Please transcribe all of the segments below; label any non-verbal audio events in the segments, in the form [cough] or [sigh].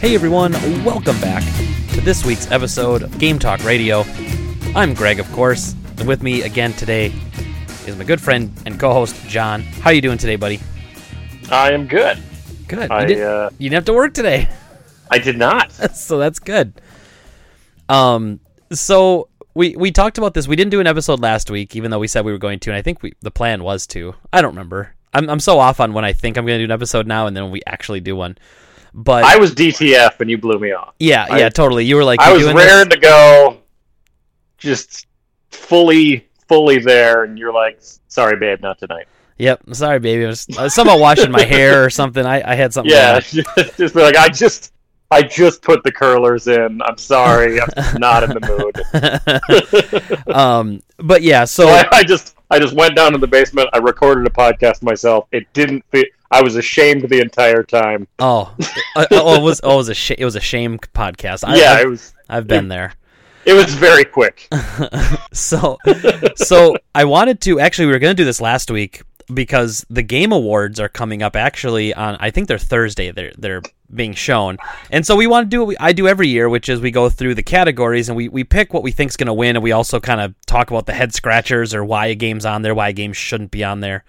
Hey everyone, welcome back to this week's episode of Game Talk Radio. I'm Greg, of course, and with me again today is my good friend and co-host John. How are you doing today, buddy? I am good. Good. I you, didn't, uh, you didn't have to work today, I did not. [laughs] so that's good. Um, so we we talked about this. We didn't do an episode last week, even though we said we were going to, and I think we the plan was to. I don't remember. I'm I'm so off on when I think I'm going to do an episode now, and then when we actually do one. But I was DTF and you blew me off. yeah, I- yeah, totally. You were like, I was raring this?" to go, just fully, fully there, and you're like, "Sorry, babe, not tonight." Yep. Sorry, baby. I was uh, somehow washing my hair or something. I, I had something. Yeah, [laughs] just like, I just, I just put the curlers in. I'm sorry, I'm not in the mood. [laughs] um, but yeah. So So [laughs] I, I just, I just went down to the basement. I recorded a podcast myself. It didn't fit. I was ashamed the entire time. oh, uh, oh, it was oh, it was a sh- it was a shame podcast. I, yeah, I've, it was, I've been there. it was very quick. [laughs] so so I wanted to actually we were going to do this last week because the game awards are coming up actually on I think they're Thursday they're they're being shown. And so we want to do what we, I do every year which is we go through the categories and we we pick what we think's going to win and we also kind of talk about the head scratchers or why a game's on there, why a game shouldn't be on there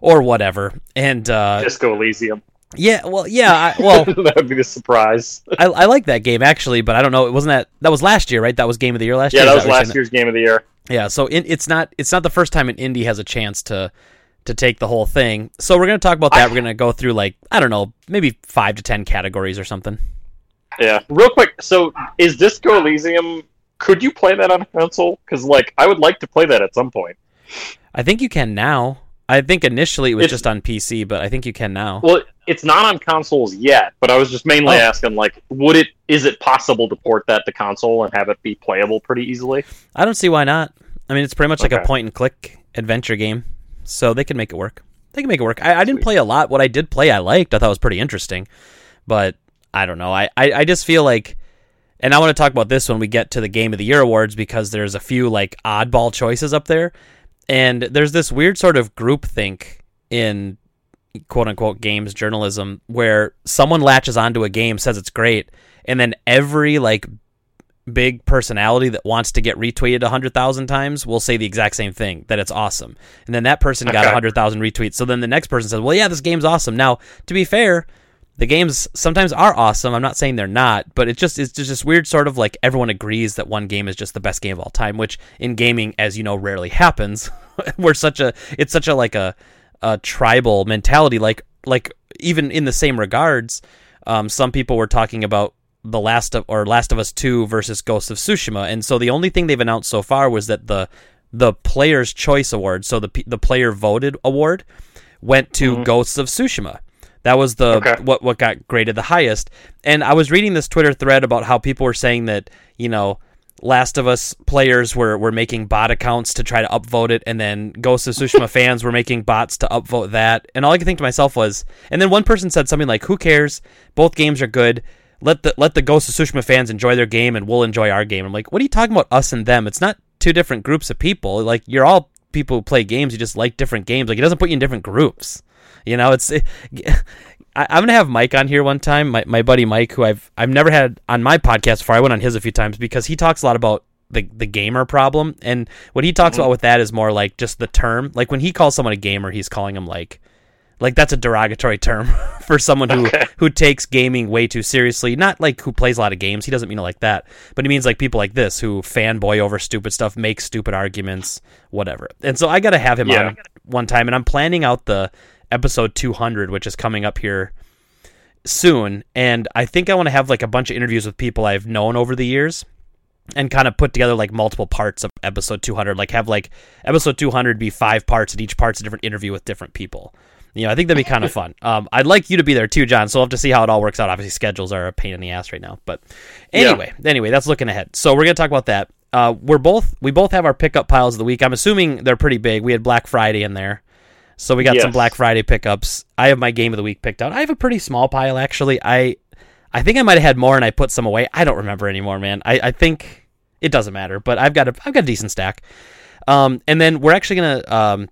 or whatever. And uh Disco Elysium. yeah, well yeah, I, well [laughs] that would be the surprise. I, I like that game actually, but I don't know. It wasn't that that was last year, right? That was game of the year last year. Yeah, year. that Is was last year's game of the year. Yeah, so it's not it's not the first time an indie has a chance to to take the whole thing. So we're gonna talk about that. I- we're gonna go through like I don't know, maybe five to ten categories or something. Yeah. Real quick, so is Disco Elysium? Could you play that on a console? Because like, I would like to play that at some point. I think you can now. I think initially it was It's- just on PC, but I think you can now. Well, it's not on consoles yet, but I was just mainly Oh. asking, like, would it? Is it possible to port that to console and have it be playable pretty easily? I don't see why not. I mean, it's pretty much like a point and click adventure game, so they can make it work. They can make it work. I, I didn't play a lot. What I did play, I liked. I thought was pretty interesting, but I don't know. I, I, I just feel like, and I want to talk about this when we get to the Game of the Year awards because there's a few like oddball choices up there, and there's this weird sort of groupthink in quote unquote games journalism where someone latches onto a game, says it's great, and then every like big personality that wants to get retweeted 100,000 times will say the exact same thing that it's awesome. And then that person got Okay. 100,000 retweets. So then the next person says, "Well, yeah, this game's awesome." Now, to be fair, the games sometimes are awesome. I'm not saying they're not, but it's just it's just this weird sort of like everyone agrees that one game is just the best game of all time, which in gaming as you know rarely [laughs] happens. [laughs] We're such a it's such a like a a tribal mentality like like even in the same regards um, some people were talking about the last of or last of us 2 versus ghost of tsushima and so the only thing they've announced so far was that the the player's choice award so the the player voted award went to Mhm. ghosts of tsushima that was the Okay. what what got graded the highest and i was reading this twitter thread about how people were saying that you know Last of Us players were, were making bot accounts to try to upvote it, and then Ghost of Tsushima [laughs] fans were making bots to upvote that. And all I could think to myself was, and then one person said something like, "Who cares? Both games are good. Let the let the Ghost of Tsushima fans enjoy their game, and we'll enjoy our game." I'm like, "What are you talking about? Us and them? It's not two different groups of people. Like you're all people who play games. You just like different games. Like it doesn't put you in different groups. You know, it's [laughs] I, I'm gonna have Mike on here one time. My, my buddy Mike, who I've I've never had on my podcast before. I went on his a few times because he talks a lot about the the gamer problem, and what he talks Mhm. about with that is more like just the term. Like when he calls someone a gamer, he's calling them like like that's a derogatory term [laughs] for someone who Okay. who takes gaming way too seriously. Not like who plays a lot of games. He doesn't mean it like that, but he means like people like this who fanboy over stupid stuff, make stupid arguments, whatever. And so I got to have him Yeah. on one time, and I'm planning out the episode 200, which is coming up here soon. And I think I want to have like a bunch of interviews with people I've known over the years and kind of put together like multiple parts of episode 200 like have like episode 200 be five parts and each part's a different interview with different people you know i think that'd be kind of [laughs] fun. Um, i'd like you to be there too john so we'll have to see how it all works out. Obviously schedules are a pain in the ass right now but Yeah. anyway anyway that's looking ahead. So we're gonna talk about that. Uh, we're both we both have our pickup piles of the week. I'm assuming they're pretty big. We had black friday in there so we got some black friday pickups. I have my game of the week picked out. I have a pretty small pile actually. I I think I might have had more and I put some away. I don't remember anymore, man. I, I think it doesn't matter, but I've got a I've got a decent stack. Um, and then we're actually gonna um,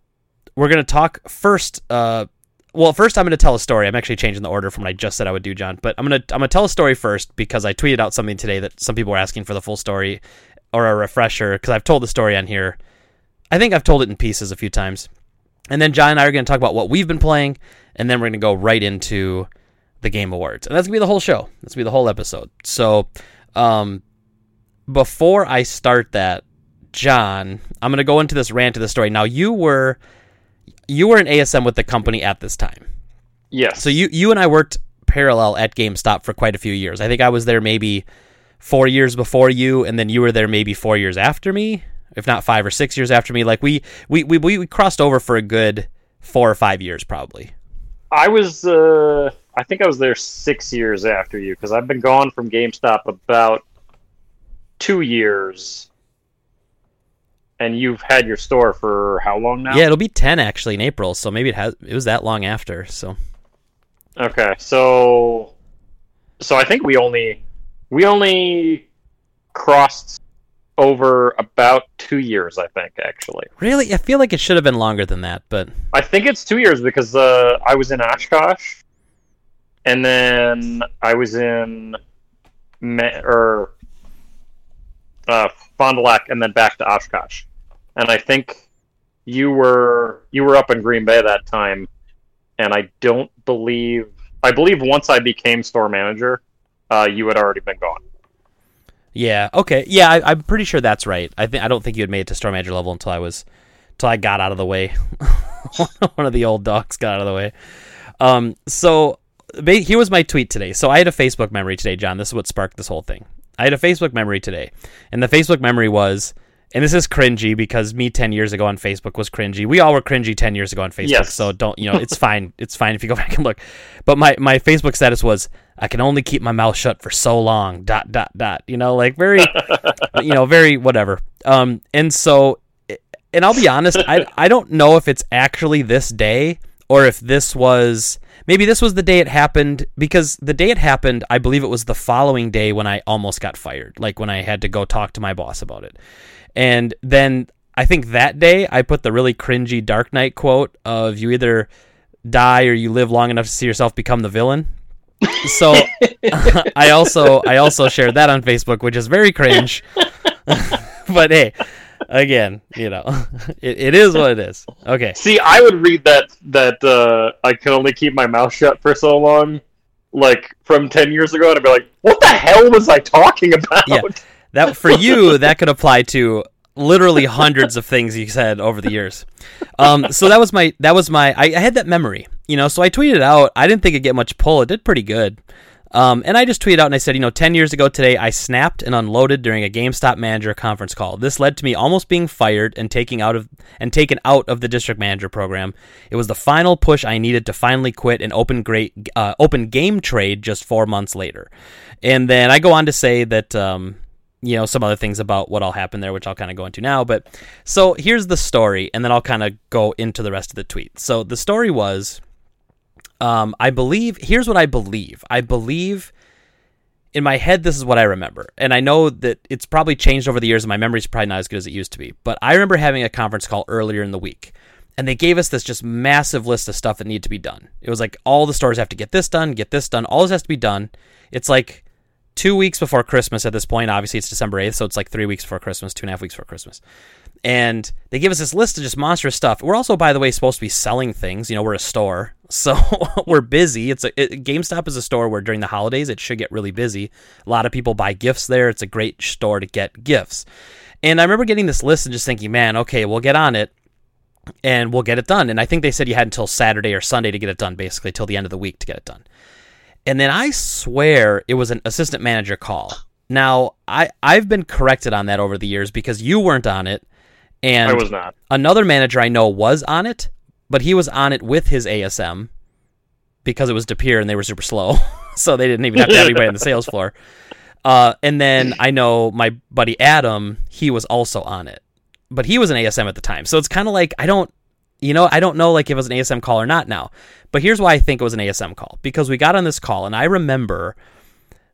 we're gonna talk first. Uh, well, first I'm going to tell a story. I'm actually changing the order from what I just said I would do, John. But I'm going to I'm going to tell a story first because I tweeted out something today that some people were asking for the full story or a refresher because I've told the story on here. I think I've told it in pieces a few times. And then John and I are going to talk about what we've been playing, and then we're going to go right into the Game Awards, and that's going to be the whole show. That's going to be the whole episode. So, um, before I start that, John, I'm going to go into this rant of the story. Now, you were you were an ASM with the company at this time. Yes. So you you and I worked parallel at GameStop for quite a few years. I think I was there maybe four years before you, and then you were there maybe four years after me, if not five or six years after me. Like we we we, we crossed over for a good four or five years probably. I was, uh, I think I was there six years after you because I've been gone from GameStop about two years, and you've had your store for how long now? Yeah, it'll be ten actually in April, so maybe it has it was that long after. So Okay, so, so I think we only, we only crossed over about two years. I think actually. really, I feel like it should have been longer than that, but I think it's two years because uh, I was in Oshkosh, and then I was in Me- or uh, Fond du Lac, and then back to Oshkosh. And I think you were you were up in Green Bay that time, and I don't believe I believe once I became store manager, uh, you had already been gone. Yeah. Okay. Yeah, I, I'm pretty sure that's right. I think I don't think you had made it to store manager level until I was, until I got out of the way. [laughs] One of the old dogs got out of the way. Um. So here was my tweet today. So I had a Facebook memory today, John. This is what sparked this whole thing. I had a Facebook memory today, and the Facebook memory was, and this is cringy because me ten years ago on Facebook was cringy. We all were cringy ten years ago on Facebook. Yes. So don't you know? [laughs] It's fine. It's fine if you go [laughs] back and look. But my my Facebook status was, I can only keep my mouth shut for so long. Dot dot dot. You know, like very, [laughs] you know, very whatever. Um, and so, and I'll be honest, I I don't know if it's actually this day or if this was maybe this was the day it happened because the day it happened, I believe it was the following day when I almost got fired, like when I had to go talk to my boss about it. And then I think that day I put the really cringy Dark Knight quote of you either die or you live long enough to see yourself become the villain. So [laughs] I also I also shared that on Facebook, which is very cringe. [laughs] but hey, again, you know, [laughs] it, it is what it is. Okay. See, I would read that that uh, I can only keep my mouth shut for so long, like from ten years ago, and I'd be like, "What the hell was I talking about?" Yeah. That for you, that could apply to literally hundreds of things you said over the years. Um, so that was my that was my I, I had that memory, you know. So I tweeted out. I didn't think it'd get much pull. It did pretty good. Um, and I just tweeted out and I said, you know, 10 years ago today, I snapped and unloaded during a GameStop manager conference call. This led to me almost being fired and taking out of and taken out of the district manager program. It was the final push I needed to finally quit and open great uh, open game trade just four months later. And then I go on to say that. Um, you know some other things about what all happened there which i'll kind of go into now but so here's the story and then i'll kind of go into the rest of the tweet so the story was um, i believe here's what i believe. I believe in my head this is what i remember. And i know that it's probably changed over the years and my memory's probably not as good as it used to be. But i remember having a conference call earlier in the week. And they gave us this just massive list of stuff that needed to be done. It was like all the stores have to get this done get this done. All this has to be done. It's like two weeks before Christmas at this point. Obviously, it's December 8th, so it's like three weeks before Christmas, two and a half weeks before Christmas. And they give us this list of just monstrous stuff. We're also, by the way, supposed to be selling things. You know, we're a store, [laughs] so [laughs] we're busy. It's a it, GameStop is a store where during the holidays it should get really busy. A lot of people buy gifts there. It's a great store to get gifts. And I remember getting this list and just thinking, man, okay, we'll get on it and we'll get it done. And I think they said you had until Saturday or Sunday to get it done, basically, till the end of the week to get it done. And then I swear it was an assistant manager call. Now, I, I've been corrected on that over the years because you weren't on it. And I was not. another manager I know was on it, but he was on it with his ASM because it was De Pere and they were super slow. [laughs] so they didn't even have to have anybody on the sales [laughs] floor. Uh, and then I know my buddy Adam, he was also on it, but he was an ASM at the time. So it's kind of like I don't, you know, I don't know like if it was an ASM call or not now. But here's why I think it was an ASM call because we got on this call and I remember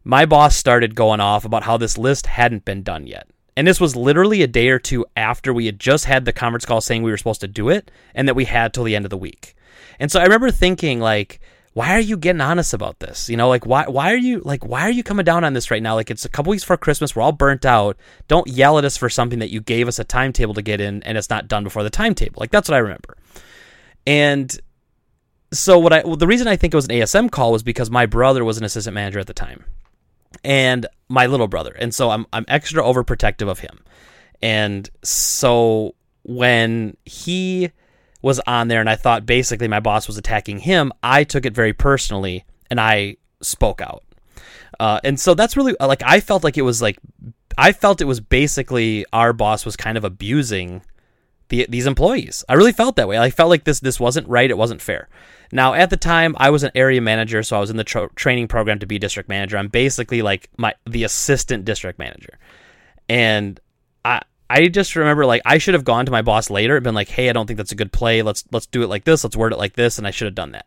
my boss started going off about how this list hadn't been done yet. And this was literally a day or two after we had just had the conference call saying we were supposed to do it and that we had till the end of the week. And so I remember thinking like why are you getting honest about this? You know, like why why are you like why are you coming down on this right now? Like it's a couple weeks before Christmas, we're all burnt out. Don't yell at us for something that you gave us a timetable to get in and it's not done before the timetable. Like that's what I remember. And so what I well, the reason I think it was an ASM call was because my brother was an assistant manager at the time. And my little brother. And so I'm I'm extra overprotective of him. And so when he was on there and I thought basically my boss was attacking him, I took it very personally and I spoke out. Uh, and so that's really like I felt like it was like I felt it was basically our boss was kind of abusing the, these employees. I really felt that way. I felt like this this wasn't right. It wasn't fair. Now at the time I was an area manager, so I was in the tra- training program to be district manager. I'm basically like my the assistant district manager, and I I just remember like I should have gone to my boss later and been like, "Hey, I don't think that's a good play. Let's let's do it like this. Let's word it like this." And I should have done that.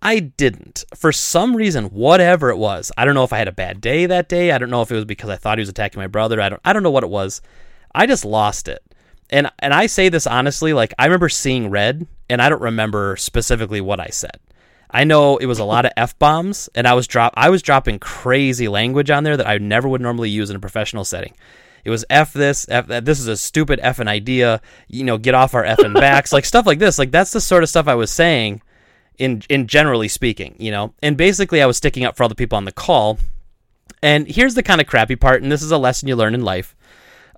I didn't. For some reason, whatever it was, I don't know if I had a bad day that day. I don't know if it was because I thought he was attacking my brother. I don't I don't know what it was. I just lost it. And and I say this honestly, like I remember seeing red and I don't remember specifically what I said. I know it was a lot of [laughs] f bombs, and I was drop I was dropping crazy language on there that I never would normally use in a professional setting. It was F this, F that. This is a stupid effing idea. You know, get off our f and [laughs] backs. like stuff like this. Like that's the sort of stuff I was saying in in generally speaking, you know. And basically I was sticking up for all the people on the call. And here's the kind of crappy part, and this is a lesson you learn in life.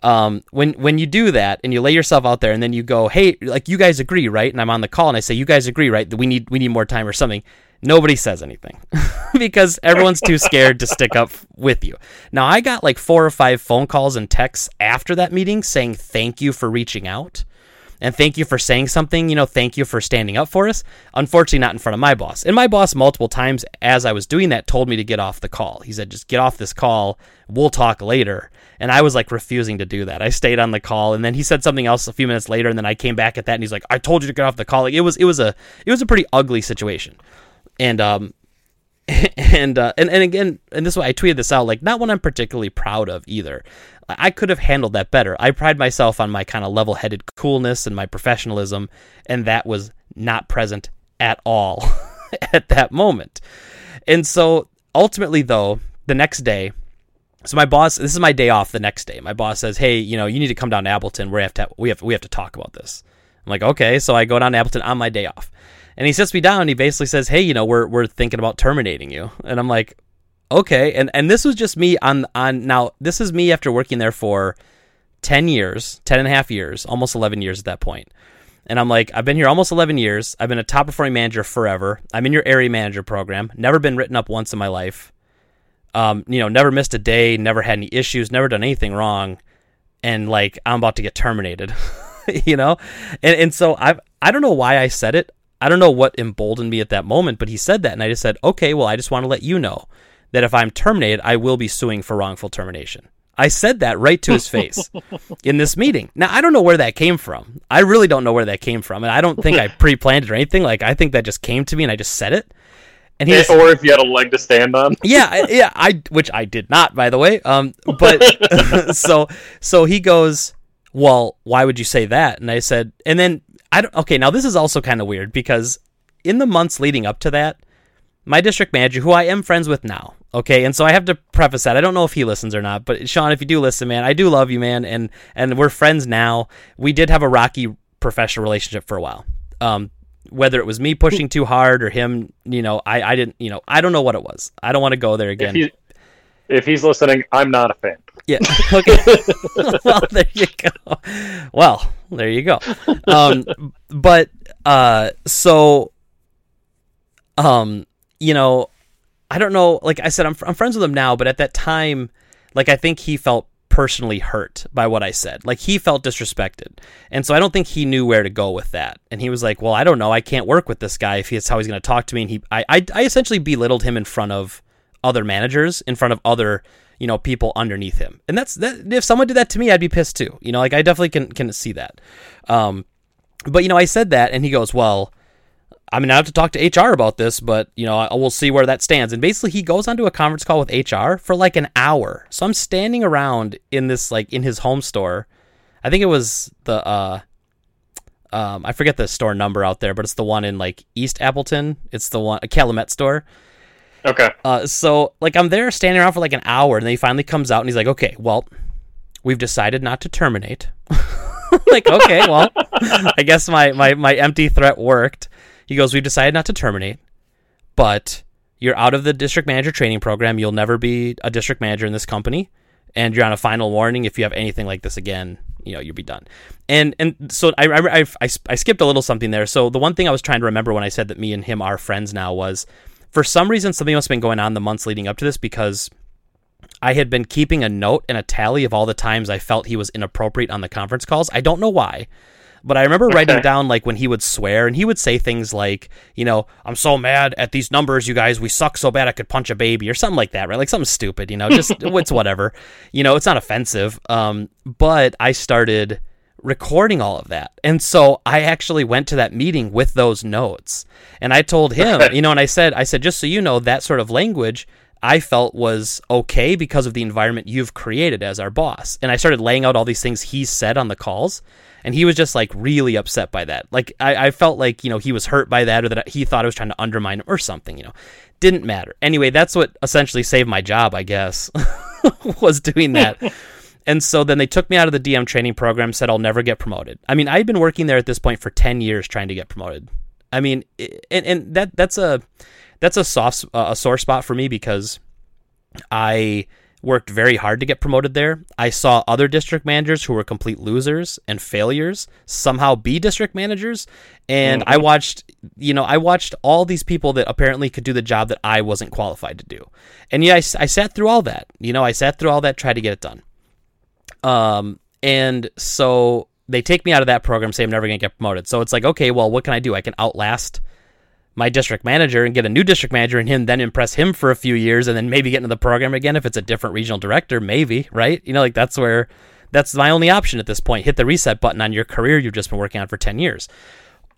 Um, when when you do that and you lay yourself out there and then you go, hey, like you guys agree, right? And I'm on the call and I say, you guys agree, right? That we need we need more time or something nobody says anything [laughs] because everyone's too scared to stick up with you. Now, I got like four or five phone calls and texts after that meeting saying thank you for reaching out and thank you for saying something. You know, thank you for standing up for us. Unfortunately, not in front of my boss. And my boss, multiple times as I was doing that, told me to get off the call. He said, just get off this call. We'll talk later. And I was like refusing to do that. I stayed on the call, and then he said something else a few minutes later, and then I came back at that, and he's like, "I told you to get off the call." Like, it was, it was a, it was a pretty ugly situation and um [laughs] and uh, and and again, and this I tweeted this out, like not one I'm particularly proud of either. I could have handled that better. I pride myself on my kind of level-headed coolness and my professionalism, and that was not present at all [laughs] at that moment. And so ultimately, though, the next day, so my boss, this is my day off. The next day, my boss says, "Hey, you know, you need to come down to Appleton. We have to we have we have to talk about this." I'm like, "Okay." So I go down to Appleton on my day off and he sits me down. he basically says, "Hey, you know, we're we're thinking about terminating you." And I'm like, "Okay." And and this was just me on on now. This is me after working there for ten years, 10 and a half years, almost eleven years at that point. And I'm like, I've been here almost 11 years. I've been a top performing manager forever. I'm in your area manager program. Never been written up once in my life. Um, you know, never missed a day, never had any issues, never done anything wrong. And like, I'm about to get terminated, [laughs] you know? And, and so I've, I don't know why I said it. I don't know what emboldened me at that moment, but he said that, and I just said, okay, well, I just want to let you know that if I'm terminated, I will be suing for wrongful termination. I said that right to his face [laughs] in this meeting. Now, I don't know where that came from. I really don't know where that came from. And I don't think I [laughs] pre planned it or anything. Like, I think that just came to me and I just said it. And he just, or if you had a leg to stand on. [laughs] yeah, yeah, I which I did not, by the way. Um, but [laughs] so so he goes, well, why would you say that? And I said, and then I don't. Okay, now this is also kind of weird because in the months leading up to that, my district manager, who I am friends with now, okay, and so I have to preface that I don't know if he listens or not, but Sean, if you do listen, man, I do love you, man, and and we're friends now. We did have a rocky professional relationship for a while. Um, whether it was me pushing too hard or him, you know, I I didn't, you know, I don't know what it was. I don't want to go there again. If, he, if he's listening, I'm not a fan. Yeah. [laughs] [laughs] Okay. [laughs] well, there you go. Well, there you go. Um, but uh, so, um, you know, I don't know. Like I said, I'm I'm friends with him now, but at that time, like I think he felt personally hurt by what I said. Like he felt disrespected. And so I don't think he knew where to go with that. And he was like, "Well, I don't know. I can't work with this guy if he's how he's going to talk to me." And he I, I I essentially belittled him in front of other managers, in front of other you know people underneath him and that's that if someone did that to me i'd be pissed too you know like i definitely can can see that um but you know i said that and he goes well i mean i have to talk to hr about this but you know I, we'll see where that stands and basically he goes onto a conference call with hr for like an hour so i'm standing around in this like in his home store i think it was the uh Um, I forget the store number out there, but it's the one in like East Appleton. It's the one a Calumet store. Okay. Uh, so like I'm there standing around for like an hour, and then he finally comes out and he's like, "Okay, well, we've decided not to terminate." [laughs] like, okay, well, [laughs] I guess my, my my empty threat worked. He goes, "We've decided not to terminate, but you're out of the district manager training program. You'll never be a district manager in this company, and you're on a final warning. If you have anything like this again, you know you'll be done." And and so I I, I I skipped a little something there. So the one thing I was trying to remember when I said that me and him are friends now was for some reason something must have been going on the months leading up to this because I had been keeping a note and a tally of all the times I felt he was inappropriate on the conference calls. I don't know why, but I remember writing down like when he would swear and he would say things like, you know, I'm so mad at these numbers, you guys. We suck so bad I could punch a baby or something like that, right? Like something stupid, you know, just [laughs] it's whatever. You know, it's not offensive. Um, but I started recording all of that. And so I actually went to that meeting with those notes. And I told him, you know, and I said, I said, just so you know, that sort of language I felt was okay because of the environment you've created as our boss. And I started laying out all these things he said on the calls. And he was just like really upset by that. Like I, I felt like, you know, he was hurt by that or that he thought I was trying to undermine him or something, you know. Didn't matter. Anyway, that's what essentially saved my job, I guess, [laughs] was doing that. [laughs] And so then they took me out of the DM training program, said I'll never get promoted. I mean, I'd been working there at this point for 10 years trying to get promoted. I mean, and, and that that's a that's a soft uh, a sore spot for me because I worked very hard to get promoted there. I saw other district managers who were complete losers and failures somehow be district managers and mm-hmm. I watched you know I watched all these people that apparently could do the job that I wasn't qualified to do. And yeah, I, I sat through all that. You know, I sat through all that tried to get it done. Um, and so they take me out of that program, say I'm never going to get promoted. So it's like, okay, well, what can I do? I can outlast my district manager and get a new district manager and him then impress him for a few years and then maybe get into the program again if it's a different regional director, maybe, right? You know, like that's where that's my only option at this point. Hit the reset button on your career you've just been working on for 10 years.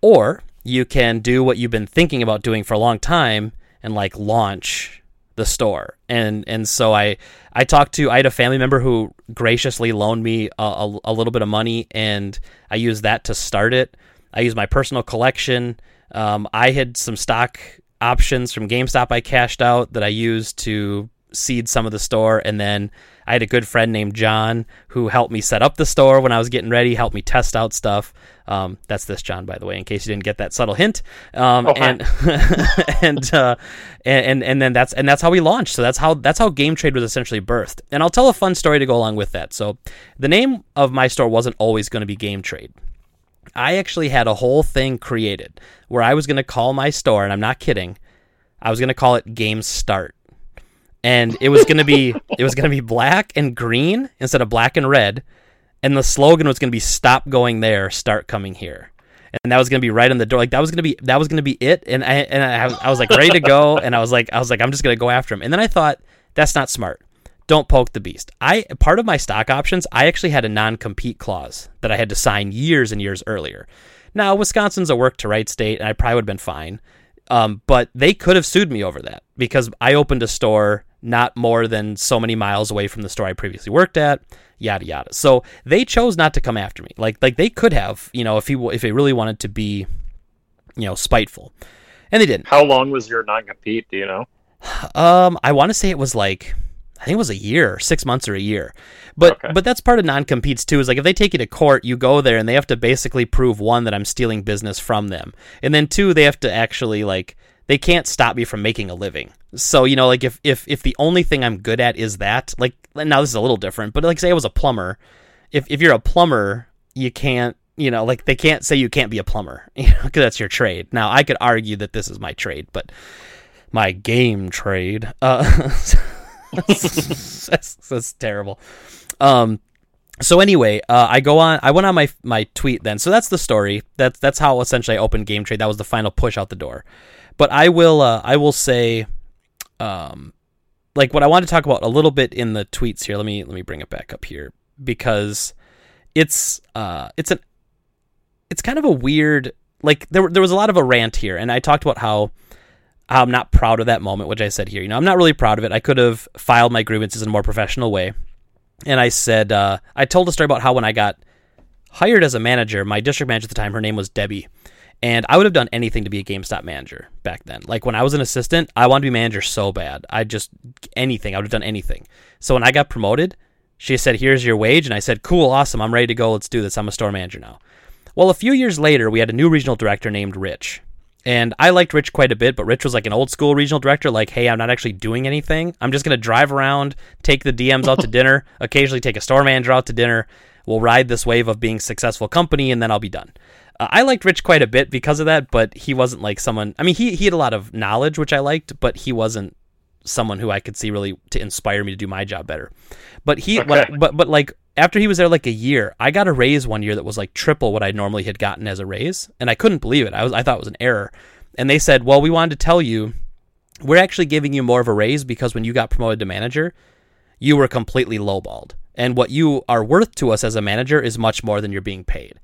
Or you can do what you've been thinking about doing for a long time and like launch the store. And and so I I talked to I had a family member who graciously loaned me a, a, a little bit of money, and I used that to start it. I used my personal collection. Um, I had some stock options from GameStop I cashed out that I used to seed some of the store, and then I had a good friend named John who helped me set up the store when I was getting ready, helped me test out stuff. Um, that's this John, by the way, in case you didn't get that subtle hint. Um, oh, and [laughs] and, uh, and and then that's and that's how we launched. So that's how that's how Game Trade was essentially birthed. And I'll tell a fun story to go along with that. So the name of my store wasn't always going to be Game Trade. I actually had a whole thing created where I was going to call my store, and I'm not kidding. I was going to call it Game Start and it was gonna be [laughs] it was gonna be black and green instead of black and red, and the slogan was gonna be "Stop going there, start coming here." And that was gonna be right on the door. Like that was gonna be that was gonna be it. And I and I, I was like ready to go. And I was like I was like I'm just gonna go after him. And then I thought that's not smart. Don't poke the beast. I part of my stock options, I actually had a non-compete clause that I had to sign years and years earlier. Now Wisconsin's a work to right state, and I probably would have been fine. Um, but they could have sued me over that because I opened a store not more than so many miles away from the store I previously worked at, yada yada. So they chose not to come after me. Like like they could have, you know, if he if they really wanted to be, you know, spiteful, and they didn't. How long was your non compete? Do you know? Um, I want to say it was like I think it was a year, six months or a year. But okay. but that's part of non competes too. Is like if they take you to court, you go there and they have to basically prove one that I'm stealing business from them, and then two they have to actually like they can't stop me from making a living. So, you know, like if if if the only thing I'm good at is that, like now this is a little different, but like say I was a plumber, if if you're a plumber, you can't, you know, like they can't say you can't be a plumber, [laughs] you know, cuz that's your trade. Now, I could argue that this is my trade, but my game trade uh [laughs] that's, that's terrible. Um so anyway, uh, I go on. I went on my my tweet then. So that's the story. That's that's how essentially I opened Game Trade. That was the final push out the door. But I will uh, I will say, um, like what I want to talk about a little bit in the tweets here. Let me let me bring it back up here because it's uh it's an it's kind of a weird like there there was a lot of a rant here, and I talked about how. I'm not proud of that moment, which I said here. You know, I'm not really proud of it. I could have filed my grievances in a more professional way. And I said, uh, I told a story about how when I got hired as a manager. My district manager at the time, her name was Debbie. And I would have done anything to be a GameStop manager back then. Like when I was an assistant, I wanted to be manager so bad. I just anything. I would have done anything. So when I got promoted, she said, "Here's your wage," and I said, "Cool, awesome. I'm ready to go. Let's do this. I'm a store manager now." Well, a few years later, we had a new regional director named Rich. And I liked Rich quite a bit, but Rich was like an old school regional director, like, hey, I'm not actually doing anything. I'm just going to drive around, take the DMs out to [laughs] dinner, occasionally take a store manager out to dinner. We'll ride this wave of being successful company, and then I'll be done. Uh, I liked Rich quite a bit because of that, but he wasn't like someone. I mean, he he had a lot of knowledge, which I liked, but he wasn't someone who I could see really to inspire me to do my job better. But he, okay. but but like after he was there like a year, I got a raise one year that was like triple what I normally had gotten as a raise, and I couldn't believe it. I was I thought it was an error, and they said, "Well, we wanted to tell you, we're actually giving you more of a raise because when you got promoted to manager, you were completely lowballed, and what you are worth to us as a manager is much more than you're being paid."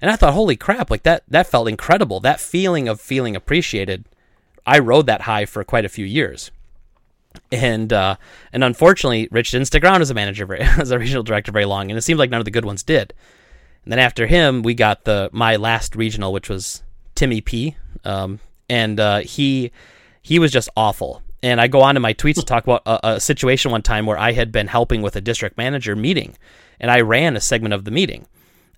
And I thought, "Holy crap! Like that that felt incredible. That feeling of feeling appreciated." I rode that high for quite a few years and uh, and unfortunately, Rich didn't stick around as a manager very, [laughs] as a regional director very long, and it seemed like none of the good ones did. And then after him, we got the my last regional, which was Timmy P, um, and uh, he he was just awful. And I go on to my tweets to talk about a, a situation one time where I had been helping with a district manager meeting, and I ran a segment of the meeting.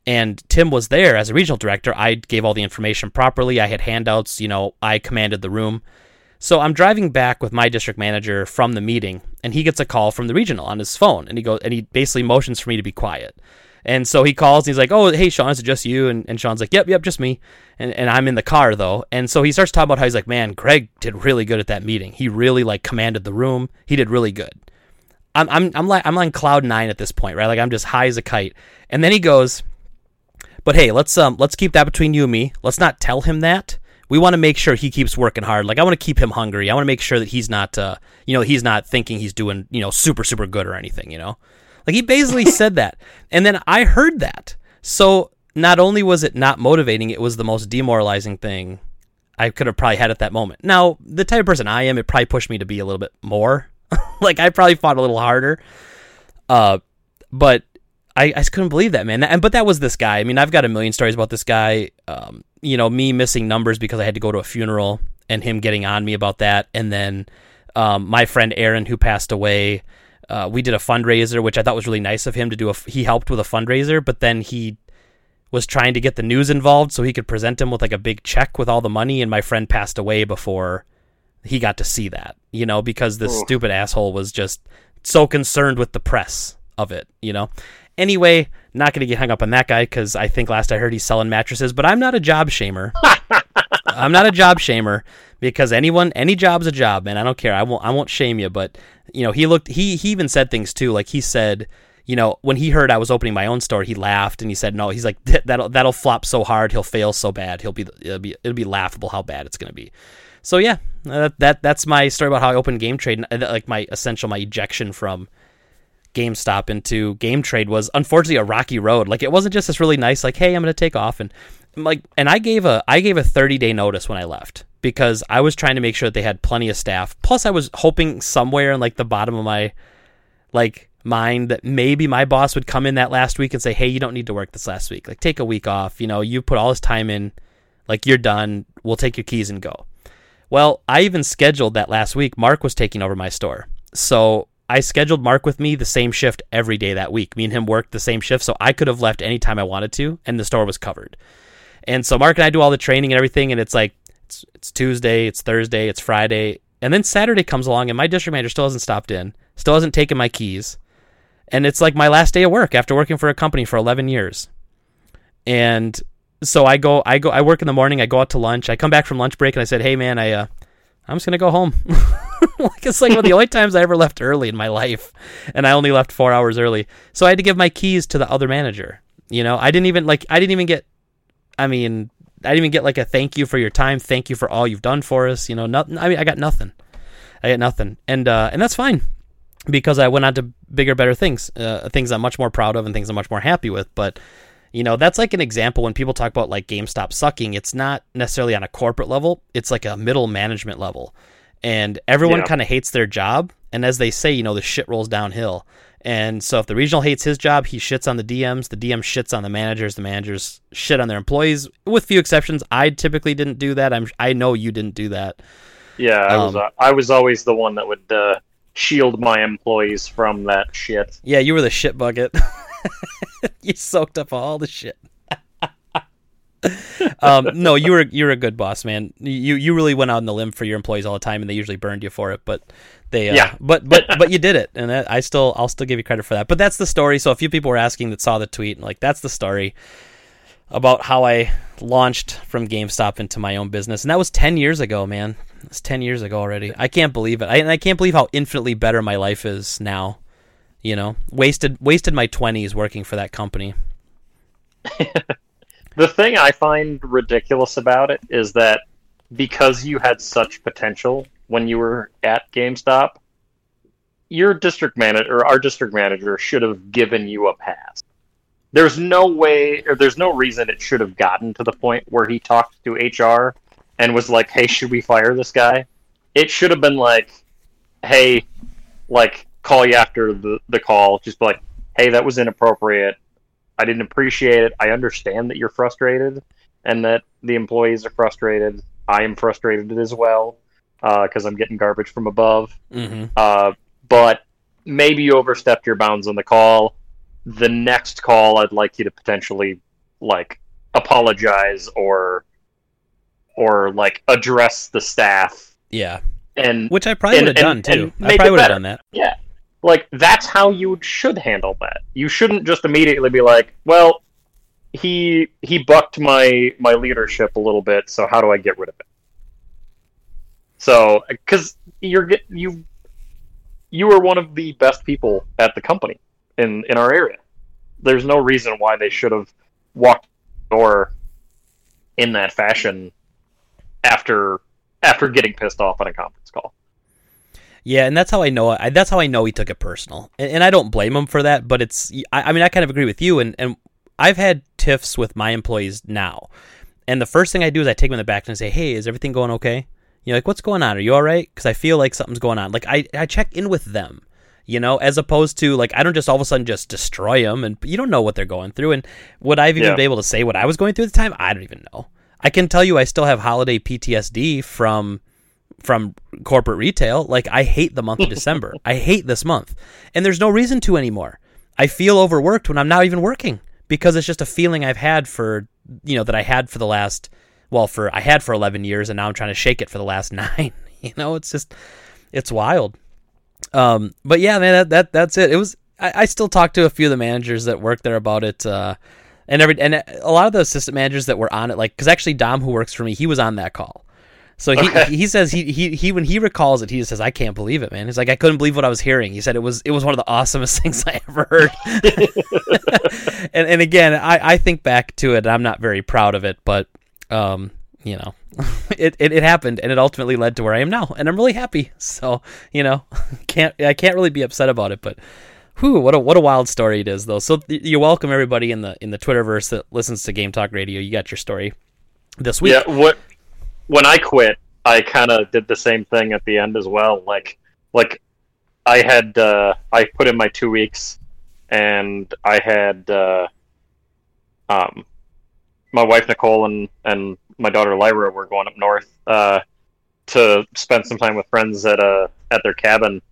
And Tim was there as a regional director. I gave all the information properly. I had handouts. You know, I commanded the room. So I'm driving back with my district manager from the meeting, and he gets a call from the regional on his phone, and he goes and he basically motions for me to be quiet. And so he calls and he's like, "Oh, hey, Sean, is it just you?" And, and Sean's like, "Yep, yep, just me." And and I'm in the car though, and so he starts talking about how he's like, "Man, Greg did really good at that meeting. He really like commanded the room. He did really good." I'm I'm I'm like I'm on cloud nine at this point, right? Like I'm just high as a kite. And then he goes, "But hey, let's um let's keep that between you and me. Let's not tell him that." We want to make sure he keeps working hard. Like I want to keep him hungry. I want to make sure that he's not, uh, you know, he's not thinking he's doing, you know, super super good or anything. You know, like he basically [laughs] said that, and then I heard that. So not only was it not motivating, it was the most demoralizing thing I could have probably had at that moment. Now, the type of person I am, it probably pushed me to be a little bit more. [laughs] like I probably fought a little harder. Uh, but I, I couldn't believe that, man. And but that was this guy. I mean, I've got a million stories about this guy. Um, you know, me missing numbers because I had to go to a funeral, and him getting on me about that, and then um, my friend Aaron who passed away. Uh, we did a fundraiser, which I thought was really nice of him to do. A, he helped with a fundraiser, but then he was trying to get the news involved so he could present him with like a big check with all the money, and my friend passed away before he got to see that. You know, because this stupid asshole was just so concerned with the press of it. You know, Anyway, not going to get hung up on that guy because I think last I heard he's selling mattresses, but I'm not a job shamer. [laughs] I'm not a job shamer because anyone, any job's a job, man. I don't care. I won't, I won't shame you, but you know, he looked, he, he even said things too. Like he said, you know, when he heard I was opening my own store, he laughed and he said, "No, he's like that'll that'll flop so hard, he'll fail so bad, he'll be it'll be it'll be laughable how bad it's going to be." So yeah, that, that that's my story about how I opened Game Trade, uh, like my essential my ejection from GameStop into Game Trade was unfortunately a rocky road. Like it wasn't just this really nice like, hey, I'm going to take off and like and I gave a I gave a 30 day notice when I left because I was trying to make sure that they had plenty of staff. Plus I was hoping somewhere in like the bottom of my like mind that maybe my boss would come in that last week and say, "Hey, you don't need to work this last week. Like take a week off. You know, you put all this time in. Like you're done. We'll take your keys and go." Well, I even scheduled that last week. Mark was taking over my store. So I scheduled Mark with me the same shift every day that week. Me and him worked the same shift, so I could have left anytime I wanted to, and the store was covered. And so Mark and I do all the training and everything, and it's like it's, it's Tuesday, it's Thursday, it's Friday, and then Saturday comes along, and my district manager still hasn't stopped in, still hasn't taken my keys, and it's like my last day of work after working for a company for 11 years, and so I go, I go, I work in the morning, I go out to lunch, I come back from lunch break, and I said, hey man, I uh, I'm just gonna go home. [laughs] like it's like one of the only [laughs] times I ever left early in my life, and I only left four hours early. So I had to give my keys to the other manager. You know, I didn't even like I didn't even get. I mean, I didn't even get like a thank you for your time, thank you for all you've done for us. You know, nothing. I mean, I got nothing. I got nothing, and uh, and that's fine because I went on to bigger, better things, uh, things I'm much more proud of, and things I'm much more happy with. But you know, that's like an example when people talk about like GameStop sucking, it's not necessarily on a corporate level, it's like a middle management level. And everyone yeah. kind of hates their job. And as they say, you know, the shit rolls downhill. And so if the regional hates his job, he shits on the DMs. The DM shits on the managers. The managers shit on their employees. With few exceptions, I typically didn't do that. I'm I know you didn't do that. Yeah, I was Um, uh, I was always the one that would uh, shield my employees from that shit. Yeah, you were the shit bucket. [laughs] [laughs] you soaked up all the shit. [laughs] um, no, you were you were a good boss, man. You you really went out on the limb for your employees all the time, and they usually burned you for it. But they, uh, Yeah. but but [laughs] but you did it, and that, I still I'll still give you credit for that. But that's the story. So a few people were asking that saw the tweet, and like that's the story about how I launched from GameStop into my own business, and that was ten years ago, man. It's ten years ago already. I can't believe it. I, and I can't believe how infinitely better my life is now. You know, wasted wasted my twenties working for that company. [laughs] The thing I find ridiculous about it is that because you had such potential when you were at GameStop, your district manager or our district manager should have given you a pass. There's no way or there's no reason it should have gotten to the point where he talked to HR and was like, "Hey, should we fire this guy?" It should have been like, "Hey, like call you after the the call, just be like, "Hey, that was inappropriate. I didn't appreciate it. I understand that you're frustrated and that the employees are frustrated. I am frustrated as well because I'm getting garbage from above. Mm-hmm. Uh, but maybe you overstepped your bounds on the call. The next call, I'd like you to potentially like apologize or or like address the staff Yeah, and which I probably would have done too. I probably would have done that. Yeah. Like that's how you should handle that. You shouldn't just immediately be like, "Well, he he bucked my my leadership a little bit, so how do I get rid of it?" So, cuz you're you you were one of the best people at the company in in our area. There's no reason why they should have walked door in that fashion after after getting pissed off on a conference call. Yeah, and that's how I know. I, that's how I know he took it personal, and, and I don't blame him for that. But it's, I, I mean, I kind of agree with you, and and I've had tiffs with my employees now, and the first thing I do is I take them in the back and I say, "Hey, is everything going okay? You know, like what's going on? Are you all right? Because I feel like something's going on. Like I I check in with them." You know, as opposed to like I don't just all of a sudden just destroy them, and you don't know what they're going through. And would I have even Yeah. be able to say what I was going through at the time? I don't even know. I can tell you, I still have holiday PTSD from from corporate retail. Like I hate the month of December. [laughs] I hate this month. And there's no reason to anymore. I feel overworked when I'm not even working because it's just a feeling I've had for, you know, that I had for the last well, for I had for 11 years and now I'm trying to shake it for the last [laughs] 9. You know, it's just it's wild. Um but yeah, man, that, that that's it. It was I, I still talk to a few of the managers that work there about it uh and every and a lot of the assistant managers that were on it like cuz actually Dom who works for me, he was on that call. So he, Okay. he says he, he he when he recalls it, he just says, "I can't believe it, man." He's like, "I couldn't believe what I was hearing." He said it was it was one of the awesomest [laughs] things I ever heard. [laughs] and and again, I, I think back to it, and I'm not very proud of it, but um, you know, [laughs] it, it it happened, and it ultimately led to where I am now, and I'm really happy. So you know, can't I can't really be upset about it, but. Whew, what a what a wild story it is though. So th- you're welcome everybody in the in the Twitterverse that listens to Game Talk Radio. You got your story this week. Yeah, what when I quit, I kind of did the same thing at the end as well. Like, like I had uh, I put in my two weeks, and I had uh, um, my wife Nicole and and my daughter Lyra were going up north uh, to spend some time with friends at a at their cabin,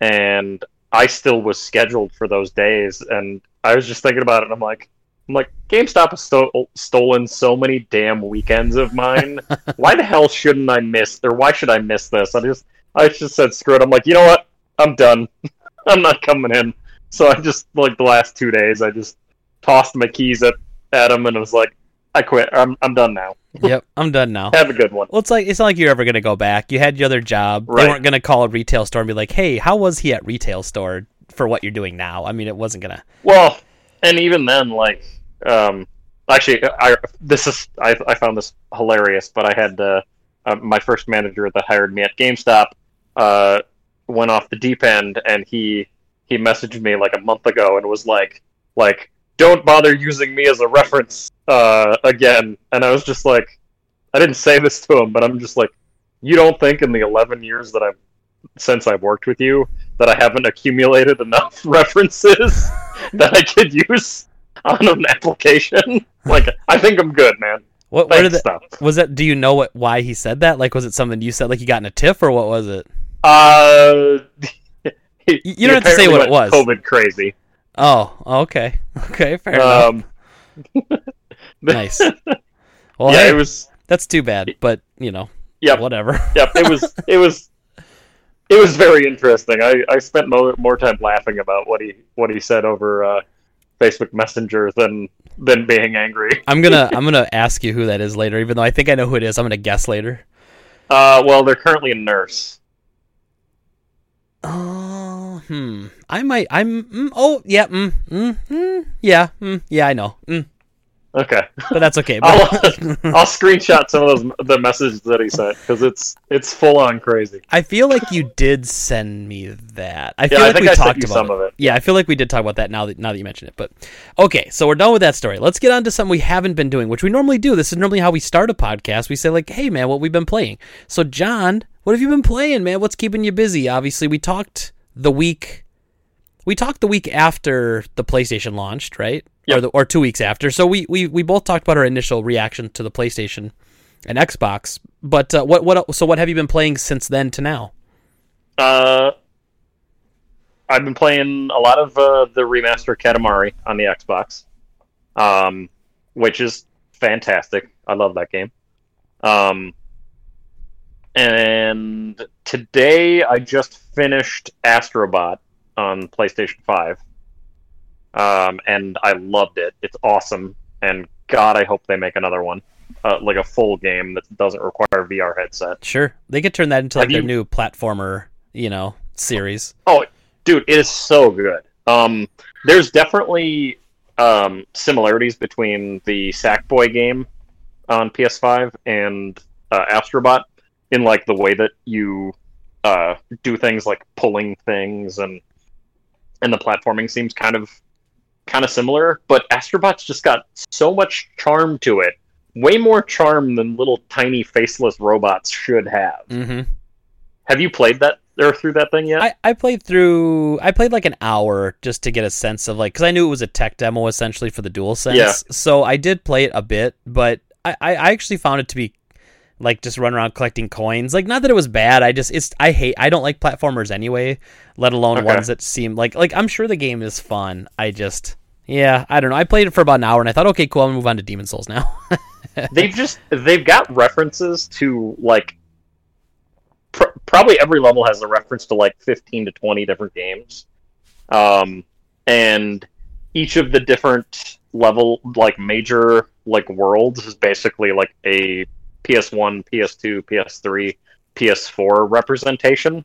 and I still was scheduled for those days, and I was just thinking about it, and I'm like. I'm like, GameStop has sto- stolen so many damn weekends of mine. [laughs] why the hell shouldn't I miss, or why should I miss this? I just, I just said screw it. I'm like, you know what? I'm done. [laughs] I'm not coming in. So I just like the last two days, I just tossed my keys at at him and was like, I quit. I'm I'm done now. [laughs] yep, I'm done now. Have a good one. Well, it's like it's not like you're ever gonna go back. You had your other job. They weren't gonna call a retail store and be like, "Hey, how was he at retail store for what you're doing now?" I mean, it wasn't gonna. Well, and even then, like, um, actually, I this is I, I found this hilarious. But I had uh, uh, my first manager that hired me at GameStop uh, went off the deep end, and he he messaged me like a month ago and was like, like, don't bother using me as a reference uh, again. And I was just like, I didn't say this to him, but I'm just like, you don't think in the 11 years that I've since I've worked with you that I haven't accumulated enough [laughs] references [laughs] that I could use [laughs] on an application. [laughs] Like, I think I'm good, man. What, what Thanks, the, stuff. was that? Do you know what why he said that? Like, was it something you said? Like, you got in a tiff, or what was it? Uh, [laughs] you don't have to say what it was. COVID crazy. Oh, okay, okay, fair enough. Um, Nice. Well, yeah, hey, it was. that's too bad, but you know, Yep, whatever. yep. It was. It was. It was very interesting. I, I spent more, more time laughing about what he what he said over uh, Facebook Messenger than than being angry. [laughs] I'm gonna I'm gonna ask you who that is later, even though I think I know who it is. I'm gonna guess later. Uh, well, they're currently a nurse. Oh, hmm. I might. I'm. Mm, oh, yeah. Mm, mm, mm, yeah. Mm, yeah. I know. Mm, Okay, but that's okay. I'll, I'll screenshot some of those the messages that he sent because it's it's full on crazy. I feel like you did send me that. I feel Yeah, I like think we I talked about some it. of it. Yeah, I feel like we did talk about that now that now that you mentioned it. But okay, so we're done with that story. Let's get on to something we haven't been doing, which we normally do. This is normally how we start a podcast. We say like, "Hey, man, what we've been playing." So, John, what have you been playing, man? What's keeping you busy? Obviously, we talked the week. We talked the week after the PlayStation launched, right? Or the, or two weeks after. So we, we we both talked about our initial reaction to the PlayStation and Xbox. But uh, what what so what have you been playing since then to now? Uh, I've been playing a lot of uh, the remaster Katamari on the Xbox, um, which is fantastic. I love that game. Um, and today I just finished Astrobot on PlayStation Five, um, and I loved it. It's awesome, and God, I hope they make another one, uh, like a full game that doesn't require a VR headset. Sure, they could turn that into like Have their you- new platformer, you know, series. Oh, dude, it is so good. Um, there's definitely um, similarities between the Sackboy game on PS5 and uh, Astrobot in like the way that you uh, do things like pulling things and and the platforming seems kind of kind of similar. But Astrobot's just got so much charm to it, way more charm than little tiny faceless robots should have. Mm-hmm. Have you played that or through that thing yet? I, I played through. I played like an hour just to get a sense of like because I knew it was a tech demo essentially for the DualSense. Yeah. So I did play it a bit, but I I actually found it to be like just run around collecting coins. Like not that it was bad. I just it's I hate I don't like platformers anyway. Let alone Okay. ones that seem like like I'm sure the game is fun. I just yeah I don't know. I played it for about an hour and I thought okay cool I'm gonna move on to Demon Souls now. [laughs] they've just they've got references to like pr- probably every level has a reference to like 15 to 20 different games um and each of the different level like major like worlds is basically like a ps1 ps2 ps3 ps4 representation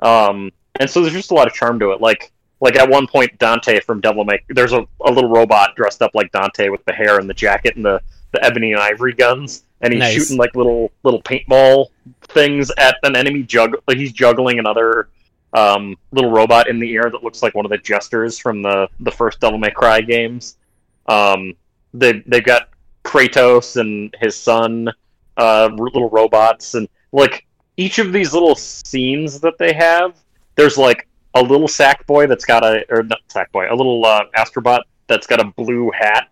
um and so there's just a lot of charm to it like like at one point dante from devil may there's a, a little robot dressed up like dante with the hair and the jacket and the the ebony and ivory guns, and he's Nice. shooting like little little paintball things at an enemy. Jug like he's juggling another um, little robot in the air that looks like one of the jesters from the the first Devil May Cry games. Um, they they've got Kratos and his son, uh, little robots, and like each of these little scenes that they have, there's like a little sack boy that's got a or not sack boy, a little uh, astrobot that's got a blue hat,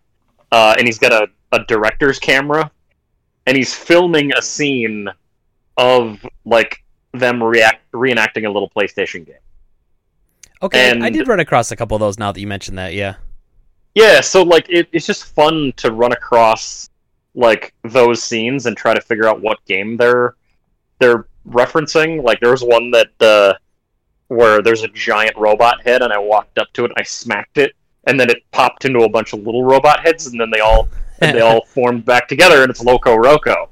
uh, and he's got a, a director's camera, and he's filming a scene of like them react reenacting a little PlayStation game. okay, I did run across a couple of those now that you mentioned that. Yeah. Yeah, so like it, it's just fun to run across like those scenes and try to figure out what game they're they're referencing. Like there was one that uh, where there's a giant robot head, and I walked up to it and I smacked it, and then it popped into a bunch of little robot heads, and then they all and they [laughs] all formed back together, and it's Loco Roco.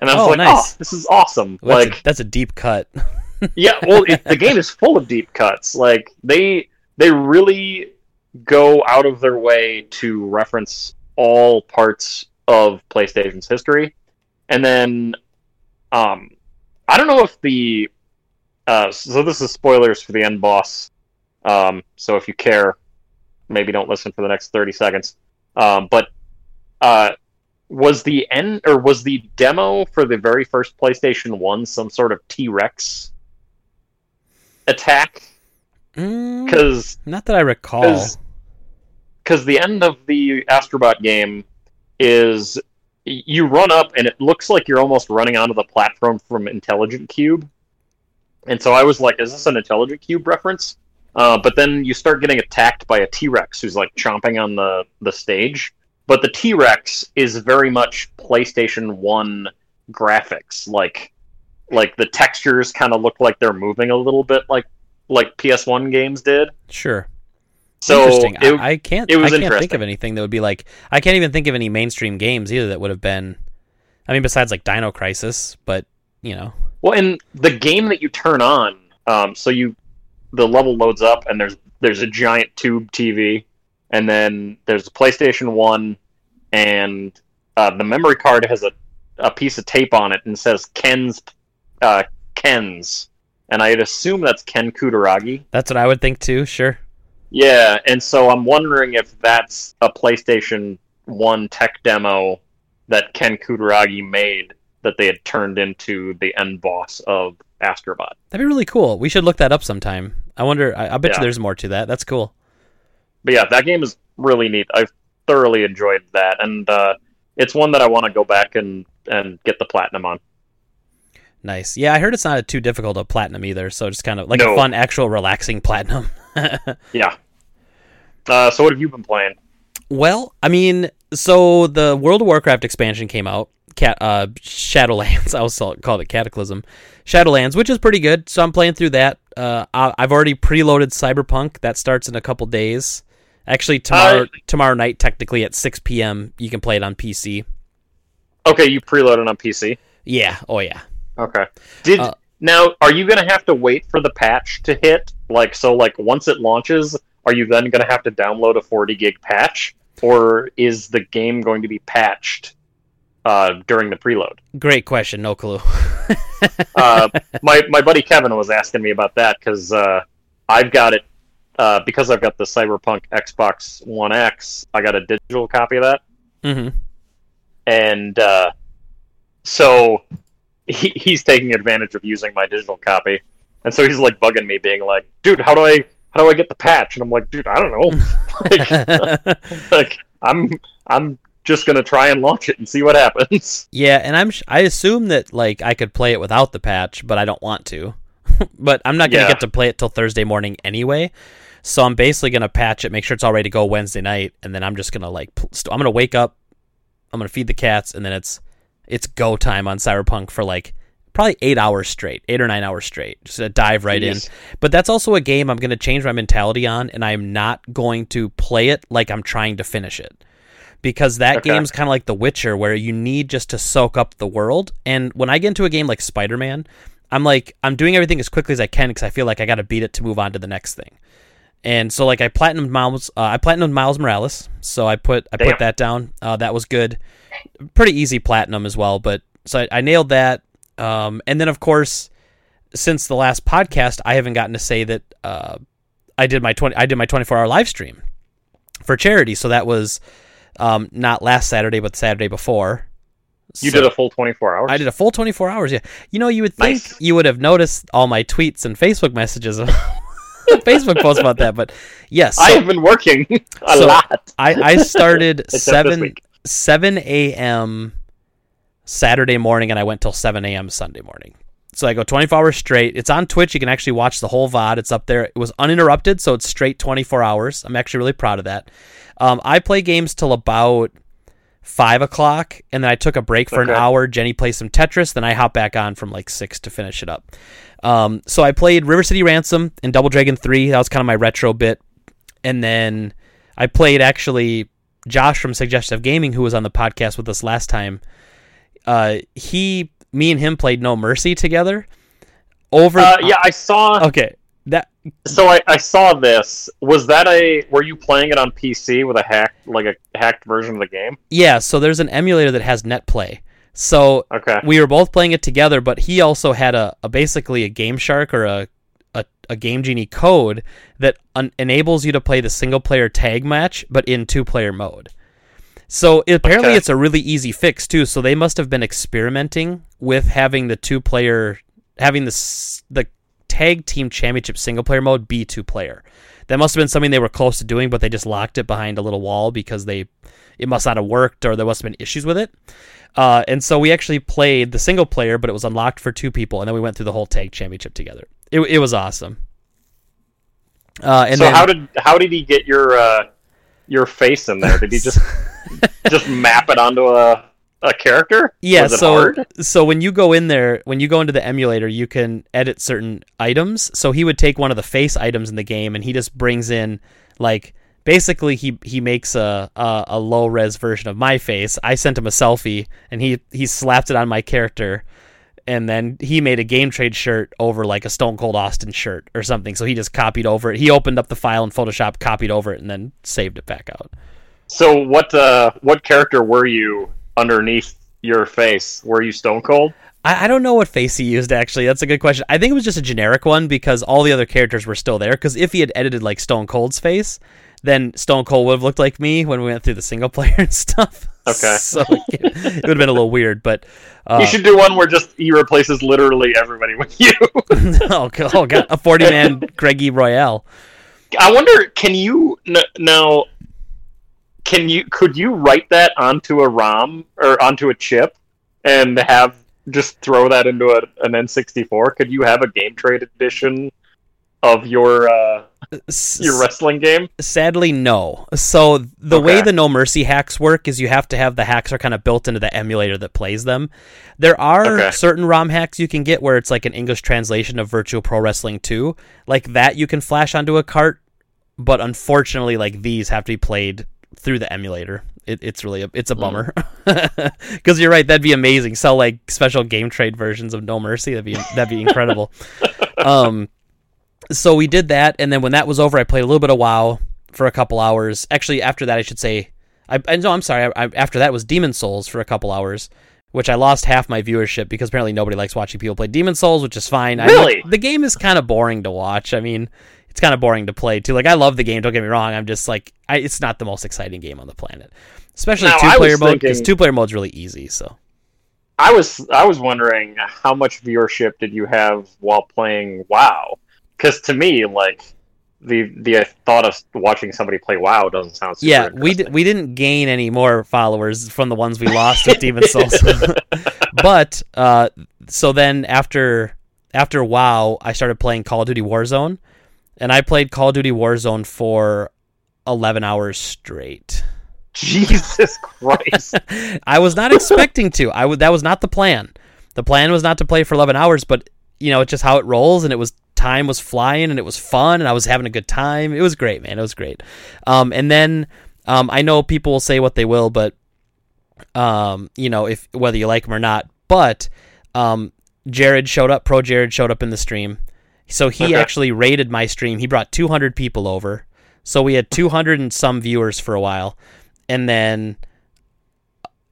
And I was Oh, like, nice. "Oh, this is awesome!" That's, like, a, that's a deep cut. [laughs] yeah, well, it, the game is full of deep cuts. Like they they really go out of their way to reference all parts of PlayStation's history, and then um, I don't know if the uh, so this is spoilers for the end boss. Um, so if you care, maybe don't listen for the next thirty seconds. Um, but uh, was the end or was the demo for the very first PlayStation One some sort of T Rex attack Mm, because not that I recall. because the end of the Astrobot game is you run up and it looks like you're almost running onto the platform from Intelligent Qube, and so I was like, "Is this an Intelligent Qube reference?" Uh, but then you start getting attacked by a T Rex who's like chomping on the the stage. But the T Rex is very much PlayStation One graphics, like like the textures kind of look like they're moving a little bit like like PS1 games did. Sure. So interesting. it- I, I can't. it was I can't think of anything that would be like. I can't even think of any mainstream games either that would have been. I mean, besides like Dino Crisis, but you know, Well, and the game that you turn on, um, so you the level loads up and there's there's a giant tube TV, and then there's a PlayStation One, and uh, the memory card has a, a piece of tape on it and says Ken's uh, Ken's, and I'd assume that's Ken Kutaragi. that's what I would think too. Sure. Yeah, and so I'm wondering if that's a PlayStation One tech demo that Ken Kutaragi made that they had turned into the end boss of Astrobot. That'd be really cool. We should look that up sometime. I wonder. I, I bet Yeah. you there's more to that. That's cool. But yeah, that game is really neat. I've thoroughly enjoyed that, and uh, it's one that I want to go back and and get the platinum on. Nice. Yeah, I heard it's not too difficult a platinum either. So just kind of like a fun, actual, relaxing platinum. [laughs] [laughs] Yeah. Uh, so what have you been playing? Well, I mean, so the World of Warcraft expansion came out, Cat, uh, Shadowlands. [laughs] I also called it Cataclysm, Shadowlands, which is pretty good. So I'm playing through that. Uh, I- I've already preloaded Cyberpunk. That starts in a couple days. Actually, tomorrow Uh, tomorrow night, technically at 6 p.m. You can play it on PC. Okay, you preloaded on PC. Yeah. Oh yeah. Okay. Did Uh, now are you gonna have to wait for the patch to hit? Like so, like once it launches, are you then gonna have to download a 40 gig patch, or is the game going to be patched uh, during the preload? Great question. No clue. [laughs] uh, [laughs] my my buddy Kevin was asking me about that because uh, I've got it uh, because I've got the Cyberpunk Xbox One X. I got a digital copy of that, Mm-hmm. and uh, so he, he's taking advantage of using my digital copy, and so he's like bugging me, being like, "Dude, how do I how do I get the patch?" And I'm like, "Dude, I don't know. [laughs] like, [laughs] like I'm I'm just gonna try and launch it and see what happens." [laughs] Yeah, and I'm I assume that like I could play it without the patch, but I don't want to. but I'm not gonna Yeah. get to play it till Thursday morning anyway. So I'm basically gonna patch it, make sure it's all ready to go Wednesday night, and then I'm just gonna like I'm gonna wake up, I'm gonna feed the cats, and then it's it's go time on Cyberpunk for like probably eight hours straight, eight or nine hours straight, just to dive right in. But that's also a game I'm gonna change my mentality on, and I'm not going to play it like I'm trying to finish it because that Okay. game's kind of like The Witcher, where you need just to soak up the world. And when I get into a game like Spider Man, I'm like, I'm doing everything as quickly as I can because I feel like I got to beat it to move on to the next thing. And so, like, I platinumed Miles, uh, I platinumed Miles Morales, so I put I Damn. put that down. Uh, that was good, pretty easy platinum as well. But so I, I nailed that. Um, and then, of course, since the last podcast, I haven't gotten to say that uh, I did my twenty I did my twenty four hour live stream for charity. So that was um, not last Saturday, but the Saturday before. You So- did a full 24 hours. I did a full 24 hours. Yeah. You know, you would think Nice. you would have noticed all my tweets and Facebook messages, [laughs] Facebook posts about that. But yes, I have been working [laughs] a so- lot. I, I started [laughs] Except seven week. seven a.m. Saturday morning, and I went till seven a.m. Sunday morning. So I go 24 hours straight. It's on Twitch. You can actually watch the whole VOD. It's up there. It was uninterrupted, so it's straight 24 hours. I'm actually really proud of that. Um, I play games till about five o'clock, and then I took a break for an hour. Jenny plays some Tetris, then I hop back on from like six to finish it up. Um, so I played River City Ransom and Double Dragon 3. That was kind of my retro bit. And then I played actually Josh from Suggestive Gaming, who was on the podcast with us last time. Uh, he, me and him played No Mercy together. Over, Uh, yeah, I saw. okay, that So I, I saw this. Was that a? Were you playing it on PC with a hack, like a hacked version of the game? yeah. So there's an emulator that has NetPlay. So Okay. we were both playing it together, but he also had a, a basically a Game Shark or a a, Game Genie code that un- enables you to play the single player tag match, but in two player mode. So apparently Okay. it's a really easy fix too. So they must have been experimenting with having the two player having the the tag team championship single player mode be two player. That must have been something they were close to doing, but they just locked it behind a little wall because they it must not have worked or there must have been issues with it. Uh, and so we actually played the single player, but it was unlocked for two people, and then we went through the whole tag championship together. It, it was awesome. Uh, and so then, how did how did he get your uh, your face in there? Did he just [laughs] just map it onto a a character? Yeah. so hard? so when you go in there, when you go into the emulator, you can edit certain items. So he would take one of the face items in the game, and he just brings in like basically he he makes a, a, a low res version of my face. I sent him a selfie, and he he slapped it on my character. And then he made a game trade shirt over like a Stone Cold Austin shirt or something. So he just copied over it. He opened up the file in Photoshop, copied over it, and then saved it back out. So what uh, what character were you underneath your face? Were you Stone Cold? I, I don't know what face he used actually. That's a good question. I think it was just a generic one because all the other characters were still there. Because if he had edited like Stone Cold's face, then Stone Cold would have looked like me when we went through the single player [laughs] and stuff. Okay. [laughs] so it, it would have been a little weird, but uh, you should do one where just he replaces literally everybody with you. [laughs] oh, [laughs] oh god, a forty man Greggy Royale. I wonder, can you now? can you could you write that onto a ROM or onto a chip and have just throw that into a, an N64? Could you have a game trade edition of your uh, your wrestling game? Sadly, no. So the okay. way the No Mercy hacks work is you have to have the hacks are kind of built into the emulator that plays them. There are okay. certain ROM hacks you can get where it's like an English translation of Virtual Pro Wrestling 2. Like that you can flash onto a cart, but unfortunately like these have to be played through the emulator. It, it's really a, it's a mm. bummer [laughs] because you're right. That'd be amazing. Sell like special game trade versions of No Mercy. That'd be that'd be incredible. [laughs] um, so we did that, and then when that was over, I played a little bit of WoW for a couple hours. Actually, after that, I should say, I, I no, I'm sorry. I, I, after that was Demon Souls for a couple hours, which I lost half my viewership because apparently nobody likes watching people play Demon Souls, which is fine. Really, I the game is kind of boring to watch. I mean, it's kind of boring to play too. Like I love the game. Don't get me wrong. I'm just like I, it's not the most exciting game on the planet, especially two player mode because two player mode's really easy. So I was I was wondering how much viewership did you have while playing WoW? Because to me, like the the thought of watching somebody play WoW doesn't sound. yeah, we d- we didn't gain any more followers from the ones we lost with Demon [laughs] Souls, [laughs] but uh, so then after after WoW, I started playing Call of Duty Warzone and I played Call of Duty Warzone for 11 hours straight. Jesus Christ. [laughs] I was not expecting to. I w- that was not the plan. The plan was not to play for 11 hours, but you know, it's just how it rolls and it was time was flying and it was fun and I was having a good time. It was great, man. It was great. Um, and then um, I know people will say what they will, but um, you know, if whether you like them or not, but um, Jared showed up, Pro Jared showed up in the stream so he okay. actually rated my stream. He brought 200 people over. So we had 200 and some viewers for a while. And then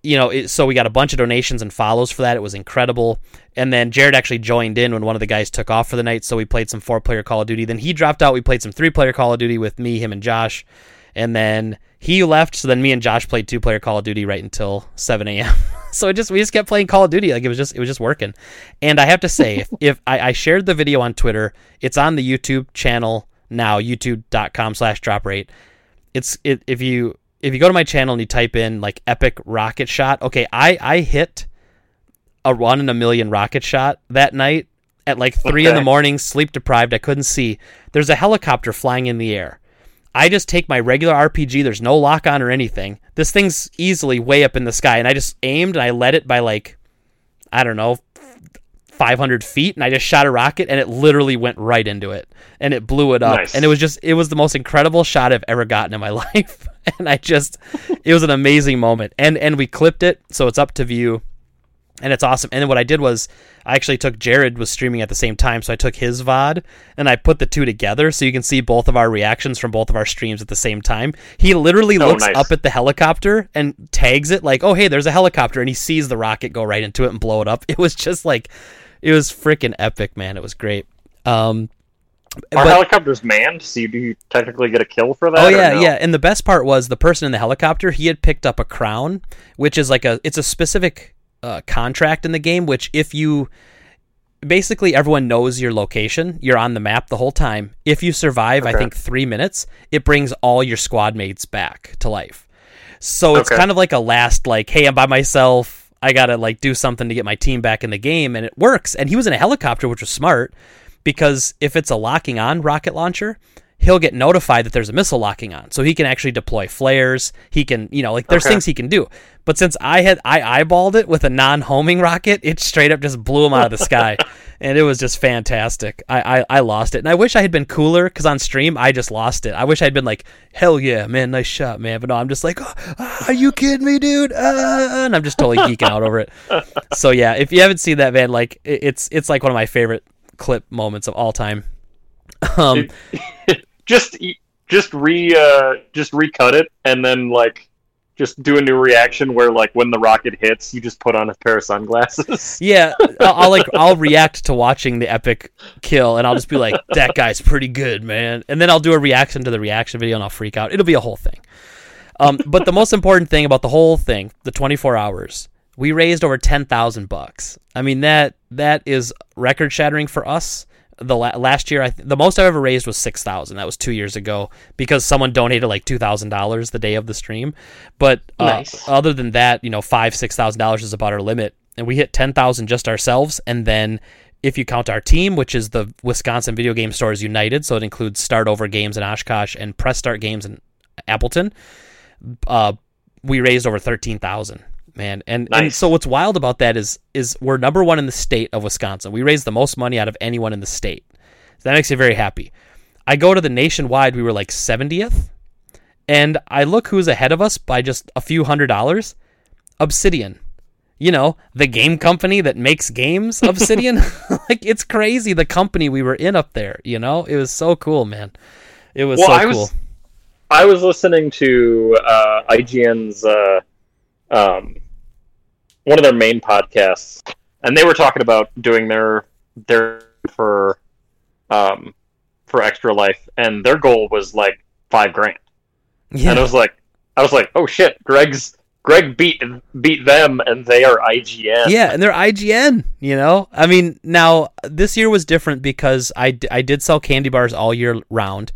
you know, it, so we got a bunch of donations and follows for that. It was incredible. And then Jared actually joined in when one of the guys took off for the night, so we played some four-player Call of Duty. Then he dropped out. We played some three-player Call of Duty with me, him, and Josh. And then he left, so then me and Josh played two-player Call of Duty right until 7 a.m. [laughs] so it just we just kept playing Call of Duty like it was just it was just working. And I have to say, if, if I, I, shared the video on Twitter, it's on the YouTube channel now, youtube.com slash drop rate. It's it, if you if you go to my channel and you type in like epic rocket shot, okay, I I hit a one in a million rocket shot that night at like three okay. in the morning, sleep deprived. I couldn't see. There's a helicopter flying in the air. I just take my regular RPG. There's no lock on or anything. This thing's easily way up in the sky, and I just aimed and I led it by like, I don't know, 500 feet, and I just shot a rocket, and it literally went right into it, and it blew it up, nice. and it was just, it was the most incredible shot I've ever gotten in my [laughs] life, [laughs] and I just, it was an amazing moment, and and we clipped it, so it's up to view and it's awesome. And then what I did was I actually took Jared was streaming at the same time, so I took his VOD and I put the two together so you can see both of our reactions from both of our streams at the same time. He literally oh, looks nice. up at the helicopter and tags it like, "Oh, hey, there's a helicopter," and he sees the rocket go right into it and blow it up. [laughs] It was just like, it was freaking epic, man. It was great. Um, are but, helicopters manned? So you do technically get a kill for that? Oh yeah, no? yeah. And the best part was the person in the helicopter. He had picked up a crown, which is like a it's a specific uh, contract in the game, which if you basically everyone knows your location. You're on the map the whole time. If you survive, I think three minutes, it brings all your squad mates back to life. So it's Okay. kind of like a last, like, hey, I'm by myself. I gotta like do something to get my team back in the game, and it works. And he was in a helicopter, which was smart because if it's a locking on rocket launcher, he'll get notified that there's a missile locking on. So he can actually deploy flares. He can, you know, like there's Okay. things he can do. But since I had I eyeballed it with a non-homing rocket, it straight up just blew him out of the sky. [laughs] And it was just fantastic. I, I, I lost it. And I wish I had been cooler because on stream I just lost it. I wish I'd been like, hell yeah, man, nice shot, man. But no, I'm just like, "Ah, are you kidding me, dude? Ah," and I'm just totally geeking out over it. [laughs] So yeah, if you haven't seen that, man, like it- it's it's like one of my favorite clip moments of all time. [laughs] Um, [laughs] just just re uh, just recut it and then like just do a new reaction where like when the rocket hits, you just put on a pair of sunglasses. [laughs] yeah, I'll, I'll like I'll react to watching the epic kill, and I'll just be like, "That guy's pretty good, man." And then I'll do a reaction to the reaction video, and I'll freak out. It'll be a whole thing. Um, but the most important thing about the whole thing, the 24 hours, we raised over 10,000 bucks. I mean that that is record shattering for us. The la- last year, I th- the most I've ever raised was 6,000. That was two years ago because someone donated like two thousand dollars the day of the stream. But uh, Nice. other than that, you know, five six thousand dollars is about our limit, and we hit ten thousand just ourselves, and then. If you count our team, which is the Wisconsin Video Game Stores United, so it includes Start Over Games in Oshkosh and Press Start Games in Appleton, uh, we raised over thirteen thousand. Man, and, and so what's wild about that is is we're number one in the state of Wisconsin. We raised the most money out of anyone in the state. So that makes me very happy. I go to the nationwide, we were like seventieth, and I look who's ahead of us by just a few hundred dollars. Obsidian, you know, the game company that makes games. [laughs] Obsidian, [laughs] like it's crazy. The company we were in up there, you know, it was so cool, man. It was Well, so I cool. was I was listening to uh, IGN's uh, um, one of their main podcasts, and they were talking about doing their their for um, for Extra Life, and their goal was like five grand. yeah. And I was like, I was like, oh shit, Greg's Greg beat beat them, and they are IGN. Yeah, and they're IGN, you know? I mean, now this year was different because I, d- I did sell candy bars all year round.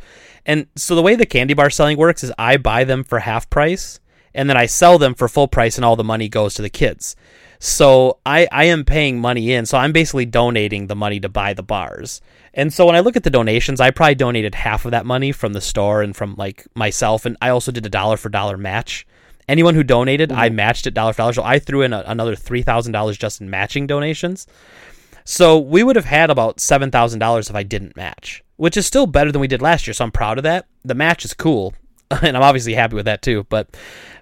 And so the way the candy bar selling works is I buy them for half price and then I sell them for full price and all the money goes to the kids. So I, I am paying money in. So I'm basically donating the money to buy the bars. And so when I look at the donations, I probably donated half of that money from the store and from like myself. And I also did a dollar for dollar match. Anyone who donated, I mm-hmm. matched it dollar for dollar. So I threw in a, another three thousand dollars just in matching donations. So we would have had about seven thousand dollars if I didn't match, which is still better than we did last year. So I'm proud of that. The match is cool, [laughs] and I'm obviously happy with that too. But,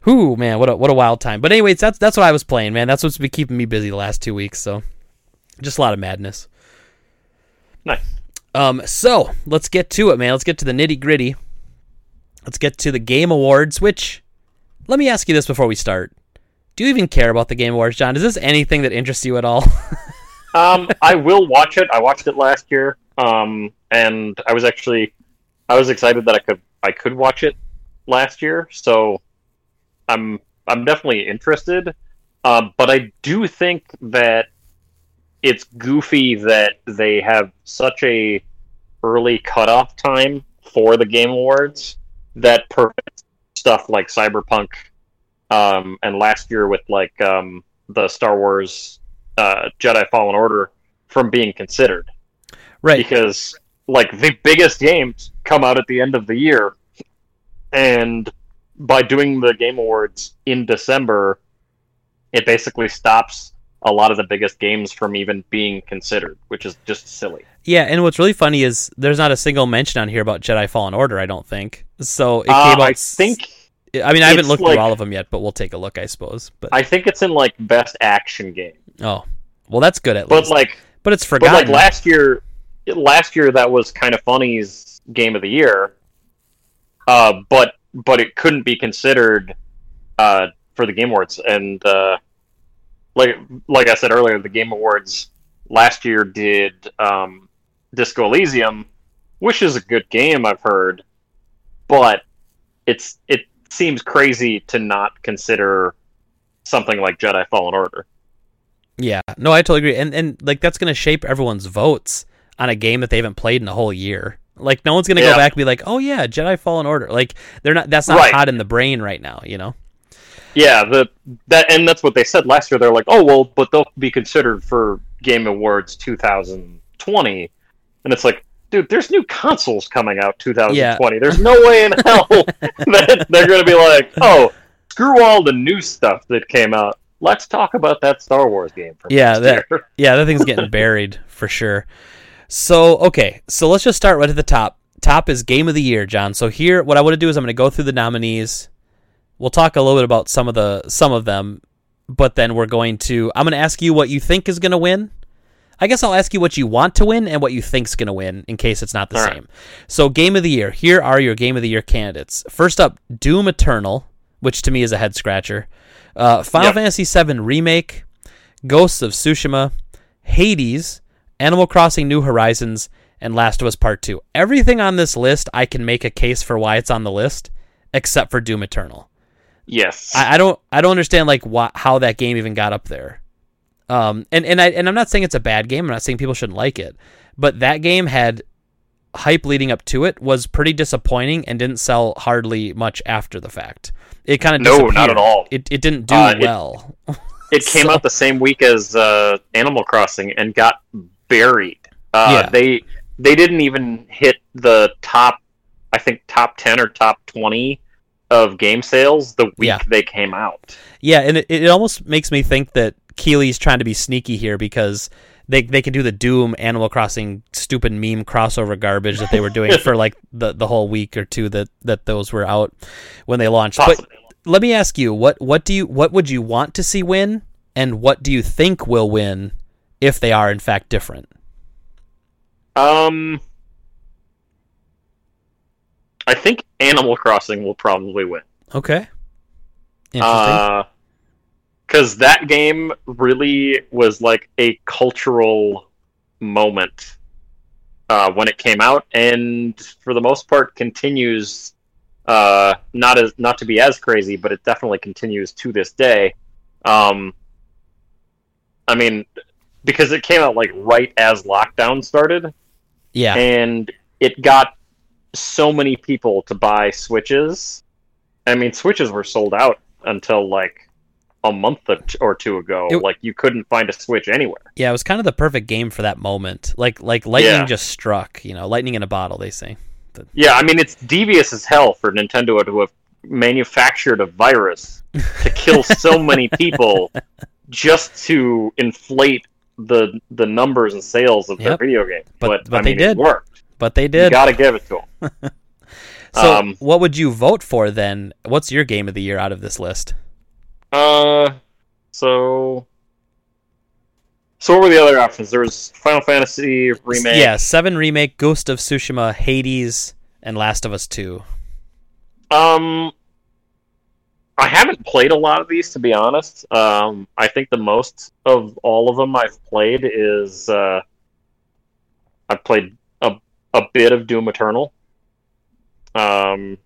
whoo, man, what a what a wild time. But anyways, that's that's what I was playing, man. That's what's been keeping me busy the last two weeks. So, just a lot of madness. Nice. Um, so let's get to it, man. Let's get to the nitty gritty. Let's get to the game awards. Which, let me ask you this before we start: Do you even care about the game awards, John? Is this anything that interests you at all? [laughs] Um, I will watch it. I watched it last year, um, and I was actually, I was excited that I could I could watch it last year. So, I'm I'm definitely interested. Um, but I do think that it's goofy that they have such a early cutoff time for the Game Awards that prevents stuff like Cyberpunk, um, and last year with like um, the Star Wars uh, Jedi Fallen Order from being considered right. because like the biggest games come out at the end of the year, and by doing the Game Awards in December, it basically stops a lot of the biggest games from even being considered, which is just silly. Yeah, and what's really funny is there's not a single mention on here about Jedi Fallen Order. I don't think so. It Uh, came out. I think I mean, I haven't looked like- through all of them yet, but we'll take a look, I suppose. But I think it's in like best action game, oh, well, that's good at but least. like but it's But forgotten. like last year, last year that was kind of funny's game of the year. Uh, but but it couldn't be considered uh, for the Game Awards, and uh, like like I said earlier, the Game Awards last year did um, Disco Elysium, which is a good game I've heard, but it's it seems crazy to not consider something like Jedi Fallen Order. Yeah, no, I totally agree, and and like that's gonna shape everyone's votes on a game that they haven't played in a whole year. Like no one's gonna Yeah. go back and be like, oh yeah, Jedi Fallen Order. Like they're not. That's not Right. hot in the brain right now. You know. Yeah, the that and that's what they said last year. They're like, oh well, but they'll be considered for Game Awards 2020, and it's like, dude, there's new consoles coming out 2020. There's no way in hell [laughs] that they're going to be like, oh, screw all the new stuff that came out. Let's talk about that Star Wars game. Yeah, that- year. Yeah, that thing's getting [laughs] buried for sure. So, okay, so let's just start right at the top. Top is game of the year, John. So here, what I want to do is I'm going to go through the nominees. We'll talk a little bit about some of the some of them, but then we're going to I'm going to ask you what you think is going to win. I guess I'll ask you what you want to win and what you think's going to win in case it's not the All right. same. So, game of the year. Here are your game of the year candidates. First up, Doom Eternal, which to me is a head scratcher. Uh, Final Yep. Fantasy VII Remake, Ghosts of Tsushima, Hades, Animal Crossing New Horizons, and Last of Us Part 2. Everything on this list, I can make a case for why it's on the list, except for Doom Eternal. yes, I, I don't I don't understand like why, how that game even got up there. Um, and and I and I'm not saying it's a bad game. I'm not saying people shouldn't like it, but that game had hype leading up to it was pretty disappointing and didn't sell hardly much after the fact. It kind of No, not at all. It it didn't do Uh, it- well. [laughs] it came so- out the same week as uh, Animal Crossing and got buried. Uh, Yeah. They they didn't even hit the top, I think top ten or top twenty of game sales the week Yeah. they came out. Yeah, and it, it almost makes me think that Keighley's trying to be sneaky here because they they can do the Doom Animal Crossing stupid meme crossover garbage that they were doing for [laughs] like the, the whole week or two that, that those were out when they launched. But let me ask you, what what do you what would you want to see win and what do you think will win if they are in fact different? Um, I think Animal Crossing will probably win. Okay. Interesting. because that game really was like a cultural moment uh, when it came out, and for the most part continues uh, not as not to be as crazy, but it definitely continues to this day. Um, I mean, because it came out like right as lockdown started, yeah. and it got so many people to buy switches. I mean, switches were sold out until like a month or two ago. It- like you couldn't find a switch anywhere. Yeah, it was kind of the perfect game for that moment. Like like lightning Yeah. just struck, you know, lightning in a bottle, they say. Yeah, I mean, it's devious as hell for Nintendo to have manufactured a virus to kill so many [laughs] people just to inflate the the numbers and sales of Yep. their video game. But- But, but I they mean, did. it worked. But they did. You did. got to give it to them. [laughs] So, Um, what would you vote for then? What's your game of the year out of this list? Uh, so. So what were the other options? There was Final Fantasy remake. Yeah, Seven remake, Ghost of Tsushima, Hades, and Last of Us Two. Um, I haven't played a lot of these to be honest. Um, I think the most of all of them I've played is uh, I've played a a bit of Doom Eternal. Um,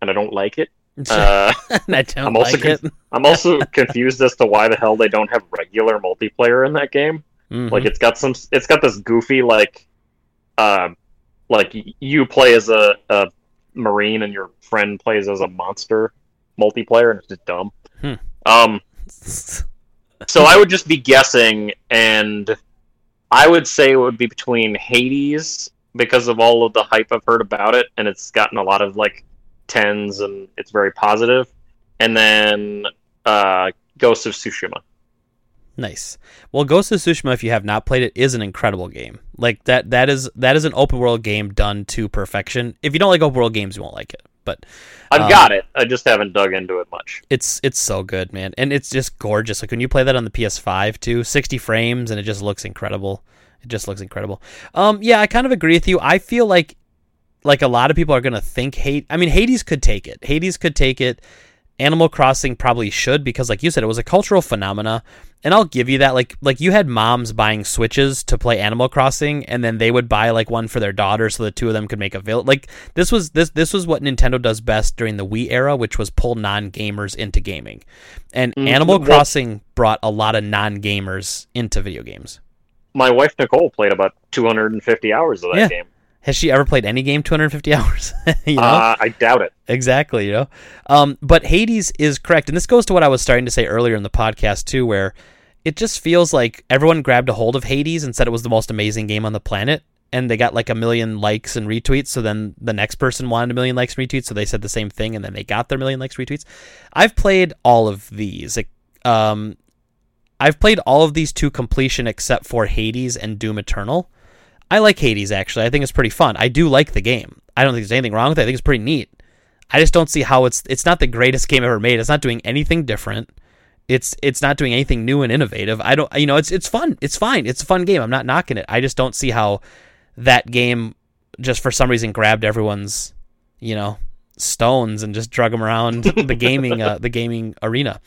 and I don't like it. [laughs] Uh, I don't I'm also like it. I'm also [laughs] confused as to why the hell they don't have regular multiplayer in that game. Mhm. Like it's got some, it's got this goofy like, uh, like you play as a, a marine and your friend plays as a monster multiplayer, and it's just dumb. Hmm. Um, [laughs] so I would just be guessing, and I would say it would be between Hades because of all of the hype I've heard about it, and it's gotten a lot of like tens, and it's very positive, and then uh, Ghost of Tsushima. Nice. Well, Ghost of Tsushima, if you have not played it, is an incredible game. Like that. That is that is an open world game done to perfection. If you don't like open world games, you won't like it. But I've Um, got it. I just haven't dug into it much. it's it's so good, man, and it's just gorgeous. Like when you play that on the PS5 too, 60 frames, and it just looks incredible. It just looks incredible. Um, yeah, I kind of agree with you. I feel like like a lot of people are gonna think hate. I mean, Hades could take it. Hades could take it, Animal Crossing probably should because, like you said, it was a cultural phenomena, and I'll give you that. Like, like you had moms buying Switches to play Animal Crossing, and then they would buy like one for their daughter, so the two of them could make a village. Like this was this this was what Nintendo does best during the Wii era, which was pull non gamers into gaming, and Mm, Animal well- Crossing brought a lot of non gamers into video games. My wife Nicole played about 250 hours of that Yeah. game. Has she ever played any game 250 [laughs] hours? you know? Uh, I doubt it. Exactly, you know. Um, but Hades is correct, and this goes to what I was starting to say earlier in the podcast too, where it just feels like everyone grabbed a hold of Hades and said it was the most amazing game on the planet, and they got like a million likes and retweets. So then the next person wanted a million likes and retweets, so they said the same thing, and then they got their million likes retweets. I've played all of these. Um, I've played all of these to completion except for Hades and Doom Eternal. I like Hades actually. I think it's pretty fun. I do like the game. I don't think there's anything wrong with it. I think it's pretty neat. I just don't see how it's it's not the greatest [laughs] game ever made. It's not doing anything different. It's it's not doing anything new and innovative. I don't you know, it's it's fun. It's fine. It's a fun game. I'm not knocking it. I just don't see how that game just for some reason grabbed everyone's, you know, stones and just drug them around [laughs] the gaming uh, the gaming arena.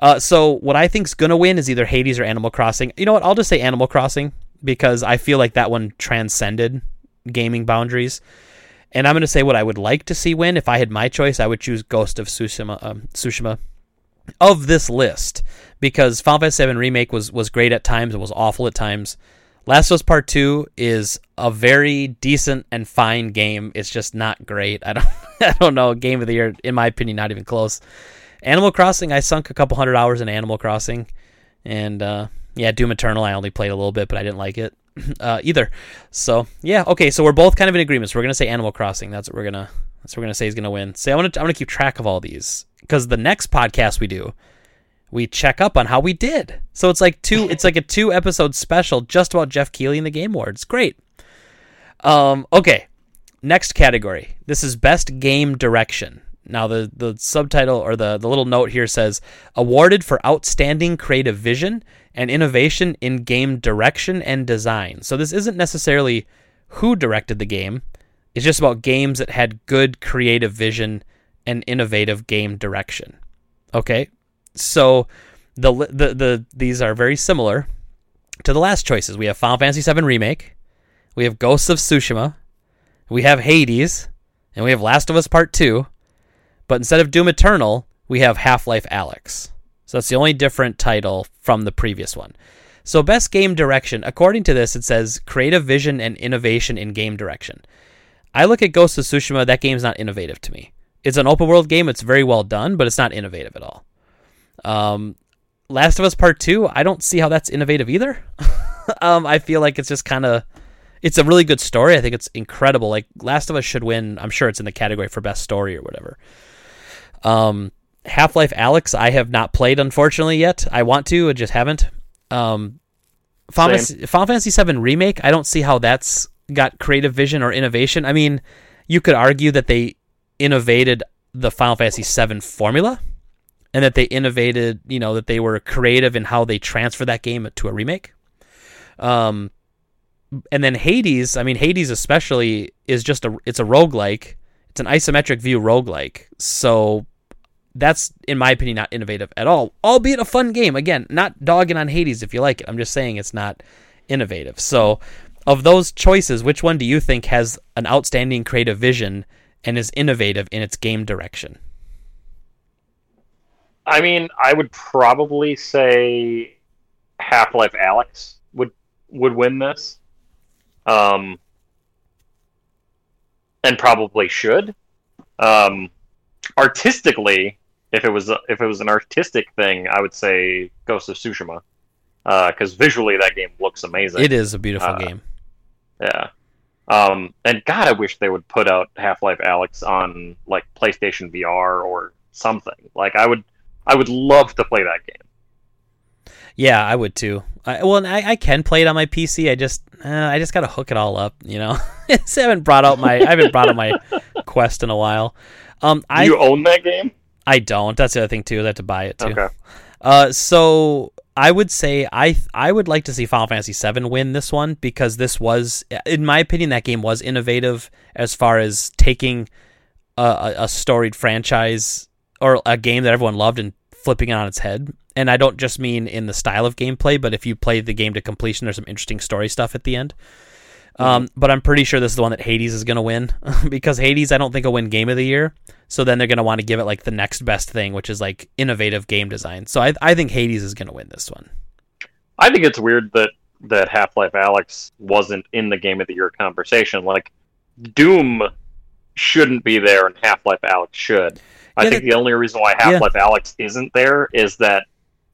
Uh, so what I think's gonna win is either Hades or Animal Crossing. You know what? I'll just say Animal Crossing because I feel like that one transcended gaming boundaries. And I'm gonna say what I would like to see win. If I had my choice, I would choose Ghost of Tsushima. Um, Tsushima of this list because Final Fantasy VII Remake was was great at times. It was awful at times. Last of Us Part Two is a very decent and fine game. It's just not great. I don't [laughs] I don't know. Game of the year, in my opinion, not even close. Animal Crossing, I sunk a couple hundred hours in Animal Crossing, and uh, yeah, Doom Eternal, I only played a little bit, but I didn't like it [clears throat] uh, either. So yeah, okay, so we're both kind of in agreement. So we're gonna say Animal Crossing. That's what we're gonna that's what we're gonna say is gonna win. So I want to I want to keep track of all these because the next podcast we do, we check up on how we did. So it's like two it's like a two episode special just about Geoff Keighley and the Game Awards. Great. Um, okay, next category. This is best game direction. Now the the subtitle or the the little note here says awarded for outstanding creative vision and innovation in game direction and design. So this isn't necessarily who directed the game. It's just about games that had good creative vision and innovative game direction. Okay? So the the the these are very similar to the last choices. We have Final Fantasy VII Remake, we have Ghosts of Tsushima, we have Hades, and we have Last of Us Part 2. But instead of Doom Eternal, we have Half Life Alyx. So that's the only different title from the previous one. So, best game direction, according to this, it says creative vision and innovation in game direction. I look at Ghost of Tsushima, that game's not innovative to me. It's an open world game, it's very well done, but it's not innovative at all. Um, Last of Us Part 2, I don't see how that's innovative either. [laughs] um, I feel like it's just kind of. It's a really good story. I think it's incredible. Like Last of Us should win. I'm sure it's in the category for best story or whatever. Um, Half Life Alyx, I have not played unfortunately yet. I want to, I just haven't. Um, Final, Fantasy, Final Fantasy VII Remake, I don't see how that's got creative vision or innovation. I mean, you could argue that they innovated the Final Fantasy VII formula and that they innovated, you know, that they were creative in how they transfer that game to a remake. Um, and then Hades, I mean, Hades especially is just a, it's a roguelike. It's an isometric view roguelike. So that's, in my opinion, not innovative at all, albeit a fun game. Again, not dogging on Hades if you like it. I'm just saying it's not innovative. So, of those choices, which one do you think has an outstanding creative vision and is innovative in its game direction? I mean, I would probably say Half Life Alyx would would win this, um, and probably should. Um, artistically, if it was if it was an artistic thing, I would say Ghost of Tsushima, because visually that game looks amazing. It is a beautiful Uh, game. Yeah. Um, and God, I wish they would put out Half Life Alyx on like PlayStation VR or something. Like I would, I would love to play that game. Yeah, I would too. I, well, I, I can play it on my PC. I just uh, I just gotta hook it all up. You know, [laughs] I haven't brought out my I haven't brought out my [laughs] Quest in a while. Um, Do I you own that game? I don't. That's the other thing too. I have to buy it too. Okay. Uh, so I would say I I would like to see Final Fantasy VII win this one because this was, in my opinion, that game was innovative as far as taking a, a, a storied franchise or a game that everyone loved and flipping it on its head. And I don't just mean in the style of gameplay, but if you play the game to completion, there's some interesting story stuff at the end. Um, but I'm pretty sure this is the one that Hades is going to win [laughs] because Hades, I don't think will win Game of the Year. So then they're going to want to give it like the next best thing, which is like innovative game design. So I, I think Hades is going to win this one. I think it's weird that that Half Life Alyx wasn't in the Game of the Year conversation. Like Doom shouldn't be there, and Half Life Alyx should. I Yeah, think that- the only reason why Half Life Alyx isn't there is that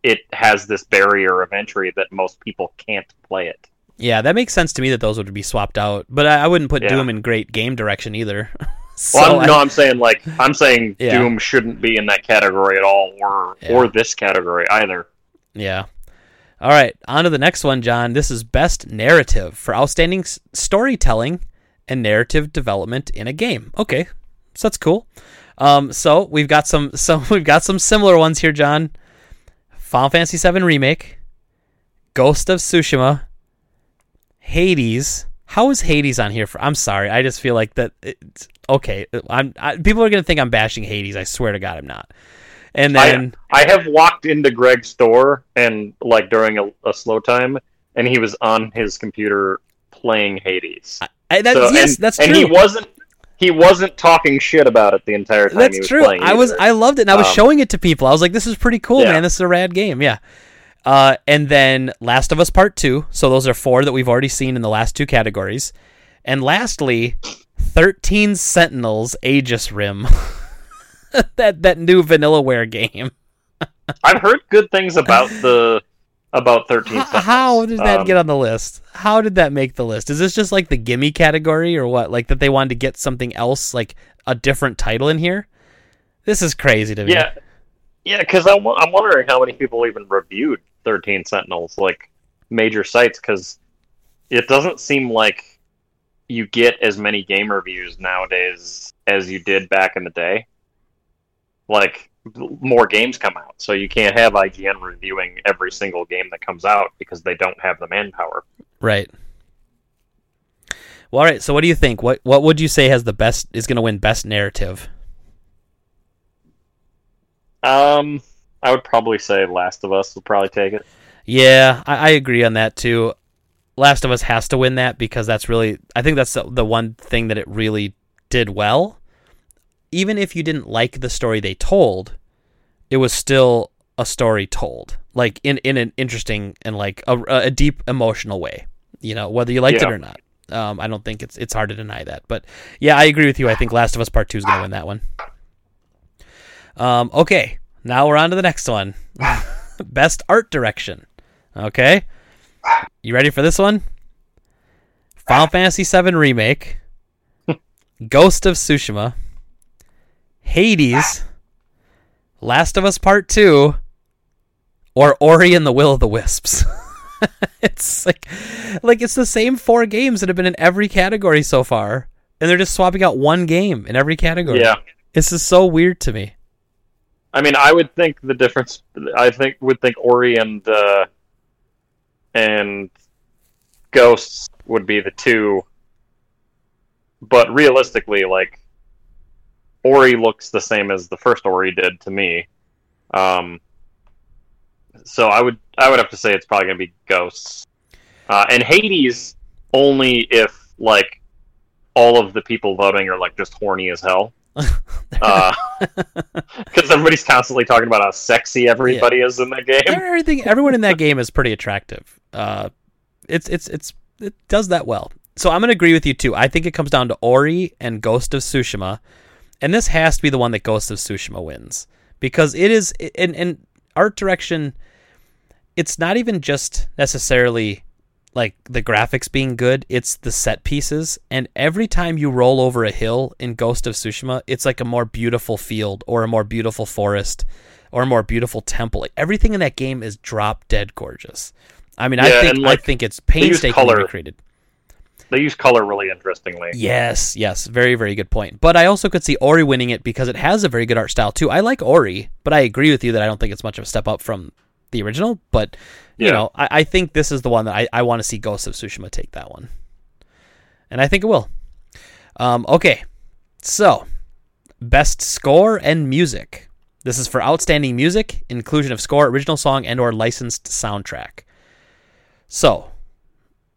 it has this barrier of entry that most people can't play it. Yeah, that makes sense to me that those would be swapped out. But I, I wouldn't put Yeah. Doom in great game direction either. [laughs] so Well, I'm, no, I'm saying like I'm saying [laughs] Yeah. Doom shouldn't be in that category at all, or Yeah. or this category either. Yeah. All right, on to the next one, John. This is best narrative for outstanding s- storytelling and narrative development in a game. Okay, so that's cool. Um, so we've got some, [laughs] so we've got some similar ones here, John. Final Fantasy VII remake, Ghost of Tsushima, Hades. How is Hades on here? For I'm sorry, I just feel like that. It's, okay, I'm. I, people are gonna think I'm bashing Hades. I swear to God, I'm not. And then. I, I have walked into Greg's store and like during a, a slow time, and he was on his computer playing Hades. I, that's, So- yes, and, that's and he wasn't he wasn't talking shit about it the entire time he That's was true. playing. I was. I loved it, and I was Um, showing it to people. I was like, "This is pretty cool, Yeah. man. This is a rad game." Yeah. Uh, and then Last of Us Part Two. So those are four that we've already seen in the last two categories. And lastly, Thirteen Sentinels: Aegis Rim. [laughs] that that new Vanillaware game. I've heard good things about [laughs] the about thirteen. How, Sentinels. how did that Um, get on the list? How did that make the list? Is this just like the gimme category or what? Like that they wanted to get something else, like a different title in here? This is crazy to me. Yeah, yeah. Because I'm I'm wondering how many people even reviewed Thirteen Sentinels, like major sites, because it doesn't seem like you get as many game reviews nowadays as you did back in the day. Like more games come out, so you can't have IGN reviewing every single game that comes out because they don't have the manpower. Right. Well, all right. So, what do you think? What What would you say has the best is going to win best narrative? Um, I would probably say Last of Us will probably take it. Yeah, I, I agree on that too. Last of Us has to win that because that's really I think that's the, the one thing that it really did well. Even if you didn't like the story they told, it was still a story told, like in in an interesting and like a, a deep emotional way. You know, whether you liked Yeah. it or not. Um, I don't think it's it's hard to deny that. But yeah, I agree with you. I think Last of Us Part Two is going to win that one. Um, okay, now we're on to the next one. [laughs] Best art direction. Okay, you ready for this one? Final ah. Fantasy VII remake, [laughs] Ghost of Tsushima, Hades, ah. Last of Us Part Two, or Ori and the Will of the Wisps. [laughs] it's like, like it's the same four games that have been in every category so far, and they're just swapping out one game in every category. Yeah. This is so weird to me. I mean, I would think the difference. I think would think Ori and uh, and Ghosts would be the two, but realistically, like Ori looks the same as the first Ori did to me. Um, so I would I would have to say it's probably gonna be Ghosts, uh, and Hades only if like all of the people voting are like just horny as hell. [laughs] because [laughs] everybody's constantly talking about how sexy everybody is in that game. Everything, everyone in that [laughs] game is pretty attractive. Uh, it's it's it's it does that well. So I'm gonna agree with you too. I think it comes down to Ori and Ghost of Tsushima, and this has to be the one that Ghost of Tsushima wins because it is in in art direction. It's not even just necessarily like the graphics being good, it's the set pieces. And every time you roll over a hill in Ghost of Tsushima, it's like a more beautiful field or a more beautiful forest or a more beautiful temple. Like, everything in that game is drop dead gorgeous. I mean, I think like, I think it's painstakingly created. They use color really interestingly. Yes, yes, very, very good point. But I also could see Ori winning it because it has a very good art style too. I like Ori, but I agree with you that I don't think it's much of a step up from the original. But you Yeah. know, I, I think this is the one that I, I want to see Ghost of Tsushima take that one, and I think it will. Um, okay, so best score and music. This is for outstanding music, inclusion of score, original song, and or licensed soundtrack. So,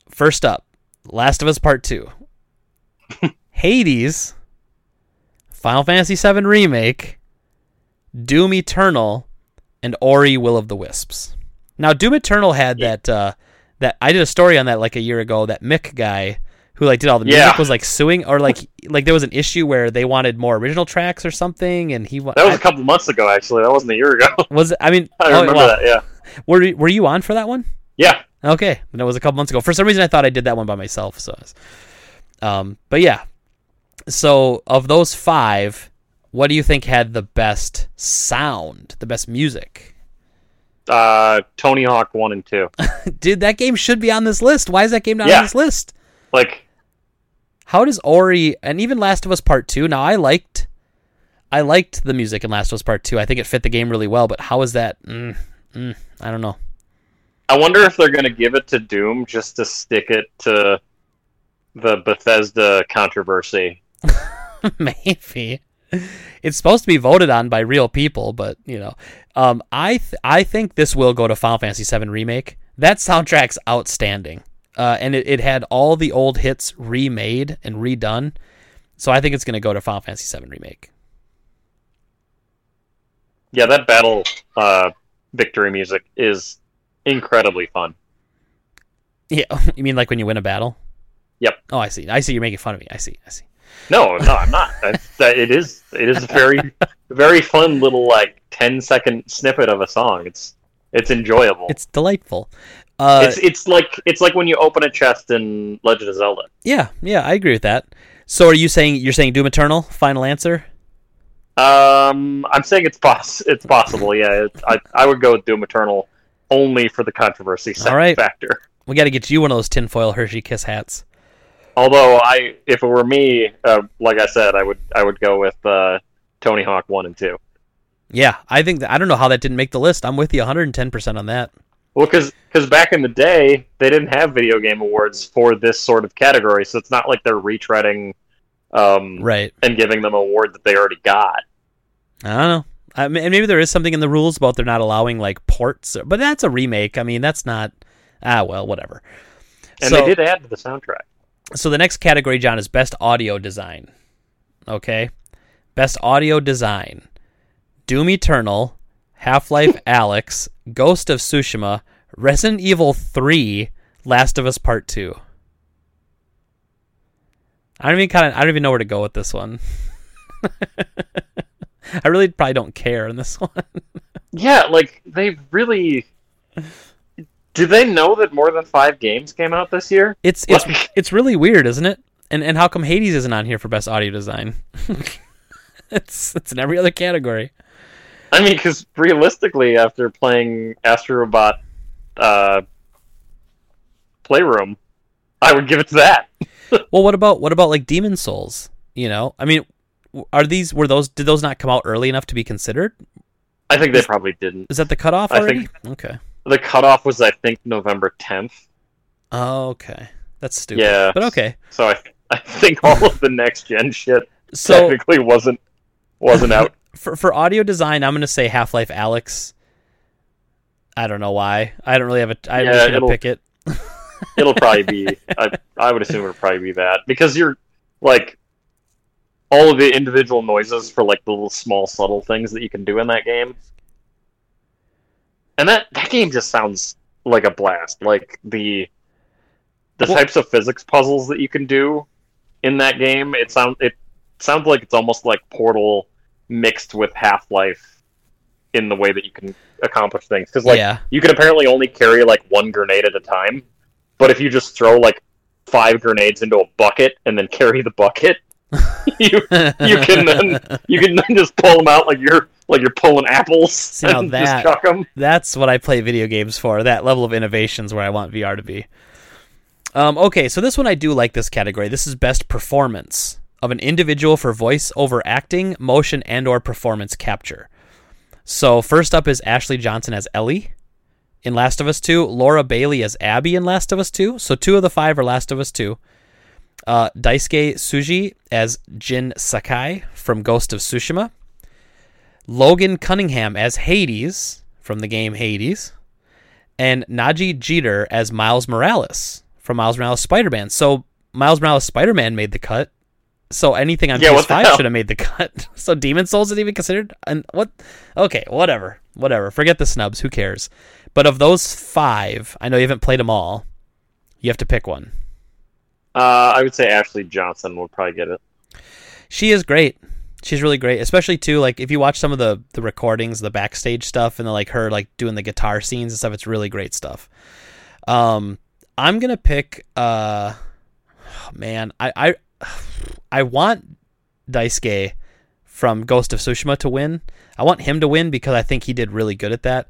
first up, Last of Us Part 2. [laughs] Hades, Final Fantasy VII Remake, Doom Eternal, and Ori Will of the Wisps. Now, Doom Eternal had that uh, that I did a story on that like a year ago. That Mick guy who like did all the music Yeah. was like suing or like [laughs] like there was an issue where they wanted more original tracks or something, and he wa- That was I- a couple months ago, actually. That wasn't a year ago. [laughs] was it- I mean [laughs] I oh, remember well, that. Yeah. Were you- were you on for that one? Yeah. Okay, then it was a couple months ago. For some reason, I thought I did that one by myself. So, um, but yeah. So of those five, what do you think had the best sound, the best music? Uh, Tony Hawk one and two. [laughs] Dude, that game should be on this list. Why is that game not Yeah. on this list? Like, How does Ori and even Last of Us Part Two? Now, I liked, I liked the music in Last of Us Part Two. I think it fit the game really well. But how is that? Mm, mm, I don't know. I wonder if they're gonna give it to Doom just to stick it to the Bethesda controversy. [laughs] Maybe [laughs] it's supposed to be voted on by real people, but you know, um, I th- I think this will go to Final Fantasy VII remake. That soundtrack's outstanding, uh, and it, it had all the old hits remade and redone. So I think it's going to go to Final Fantasy VII remake. Yeah, that battle uh, victory music is incredibly fun. Yeah, [laughs] you mean like when you win a battle? Yep. Oh, I see. I see. You're making fun of me. I see. I see. No, no, I'm not. That's, that, it is. It is a very, very fun little like 10 second snippet of a song. It's it's enjoyable. It's delightful. Uh, it's it's like it's like when you open a chest in Legend of Zelda. yeah, yeah, I agree with that. So are you saying you're saying Doom Eternal? Final answer? Um, I'm saying it's poss it's possible. Yeah, it, I I would go with Doom Eternal only for the controversy All right. factor. We got to get you one of those tinfoil Hershey Kiss hats. Although I, if it were me, uh, like I said, I would I would go with uh, Tony Hawk one and two. Yeah, I think that, I don't know how that didn't make the list. I'm with you 110% on that. Well, because back in the day they didn't have video game awards for this sort of category, so it's not like they're retreading um, Right. and giving them an award that they already got. I don't know. I mean, and maybe there is something in the rules about they're not allowing like ports, but that's a remake. I mean, that's not. Ah, well, whatever. And so, they did add to the soundtrack. So the next category, John, is best audio design. Okay, best audio design: Doom Eternal, Half Life [laughs] Alyx, Ghost of Tsushima, Resident Evil Three, Last of Us Part Two. I don't even kind of I don't even know where to go with this one. [laughs] I really probably don't care in this [laughs] one. Yeah, like they really. Do they know that more than five games came out this year? It's it's [laughs] it's really weird, isn't it? And and how come Hades isn't on here for best audio design? [laughs] it's it's in every other category. I mean, because realistically, after playing Astrobot uh, Playroom, I would give it to that. [laughs] Well, what about what about like Demon Souls? You know, I mean, are these were those did those not come out early enough to be considered? I think they probably didn't. Is that the cutoff I think- Okay. The cutoff was, I think, November 10th. Oh, okay. That's stupid. Yeah. But okay. So I, I think all of the next gen shit [laughs] So technically wasn't wasn't out. [laughs] for for audio design, I'm gonna say Half Life Alyx. I don't know why. I don't really have a. I Yeah, really pick it. [laughs] It'll probably be. I, I would assume it'll probably be that because you're like all of the individual noises for like the little small subtle things that you can do in that game, and that that game just sounds like a blast. Like the the Well- types of physics puzzles that you can do in that game. It sounds it sounds like it's almost like Portal mixed with Half Life in the way that you can accomplish things. Because like yeah. you can apparently only carry like one grenade at a time, but if you just throw like five grenades into a bucket and then carry the bucket, [laughs] you you can then you can then just pull them out like you're like you're pulling apples [laughs] now and that- just chuck them. That's what I play video games for. That level of innovations where I want VR to be. Um, okay, so this one I do like this category. This is best performance of an individual for voice over acting, motion, and or performance capture. So first up is Ashley Johnson as Ellie in Last of Us 2, Laura Bailey as Abby in Last of Us 2. So two of the five are Last of Us 2. Uh, Daisuke Tsuji as Jin Sakai from Ghost of Tsushima. Logan Cunningham as Hades from the game Hades, and Najee Jeter as Miles Morales from Miles Morales Spider-Man. So Miles Morales Spider-Man made the cut. So anything on Yeah, the PS5 should have made the cut. [laughs] so Demon Souls isn't even considered. And what? Okay, whatever, whatever. Forget the snubs. Who cares? But of those five, I know you haven't played them all. You have to pick one. Uh, I would say Ashley Johnson would probably get it. She is great. She's really great, especially too. Like if you watch some of the the recordings, the backstage stuff, and the, like her like doing the guitar scenes and stuff, it's really great stuff. Um, I'm gonna pick. Uh, man, I I I want Daisuke from Ghost of Tsushima to win. I want him to win because I think he did really good at that.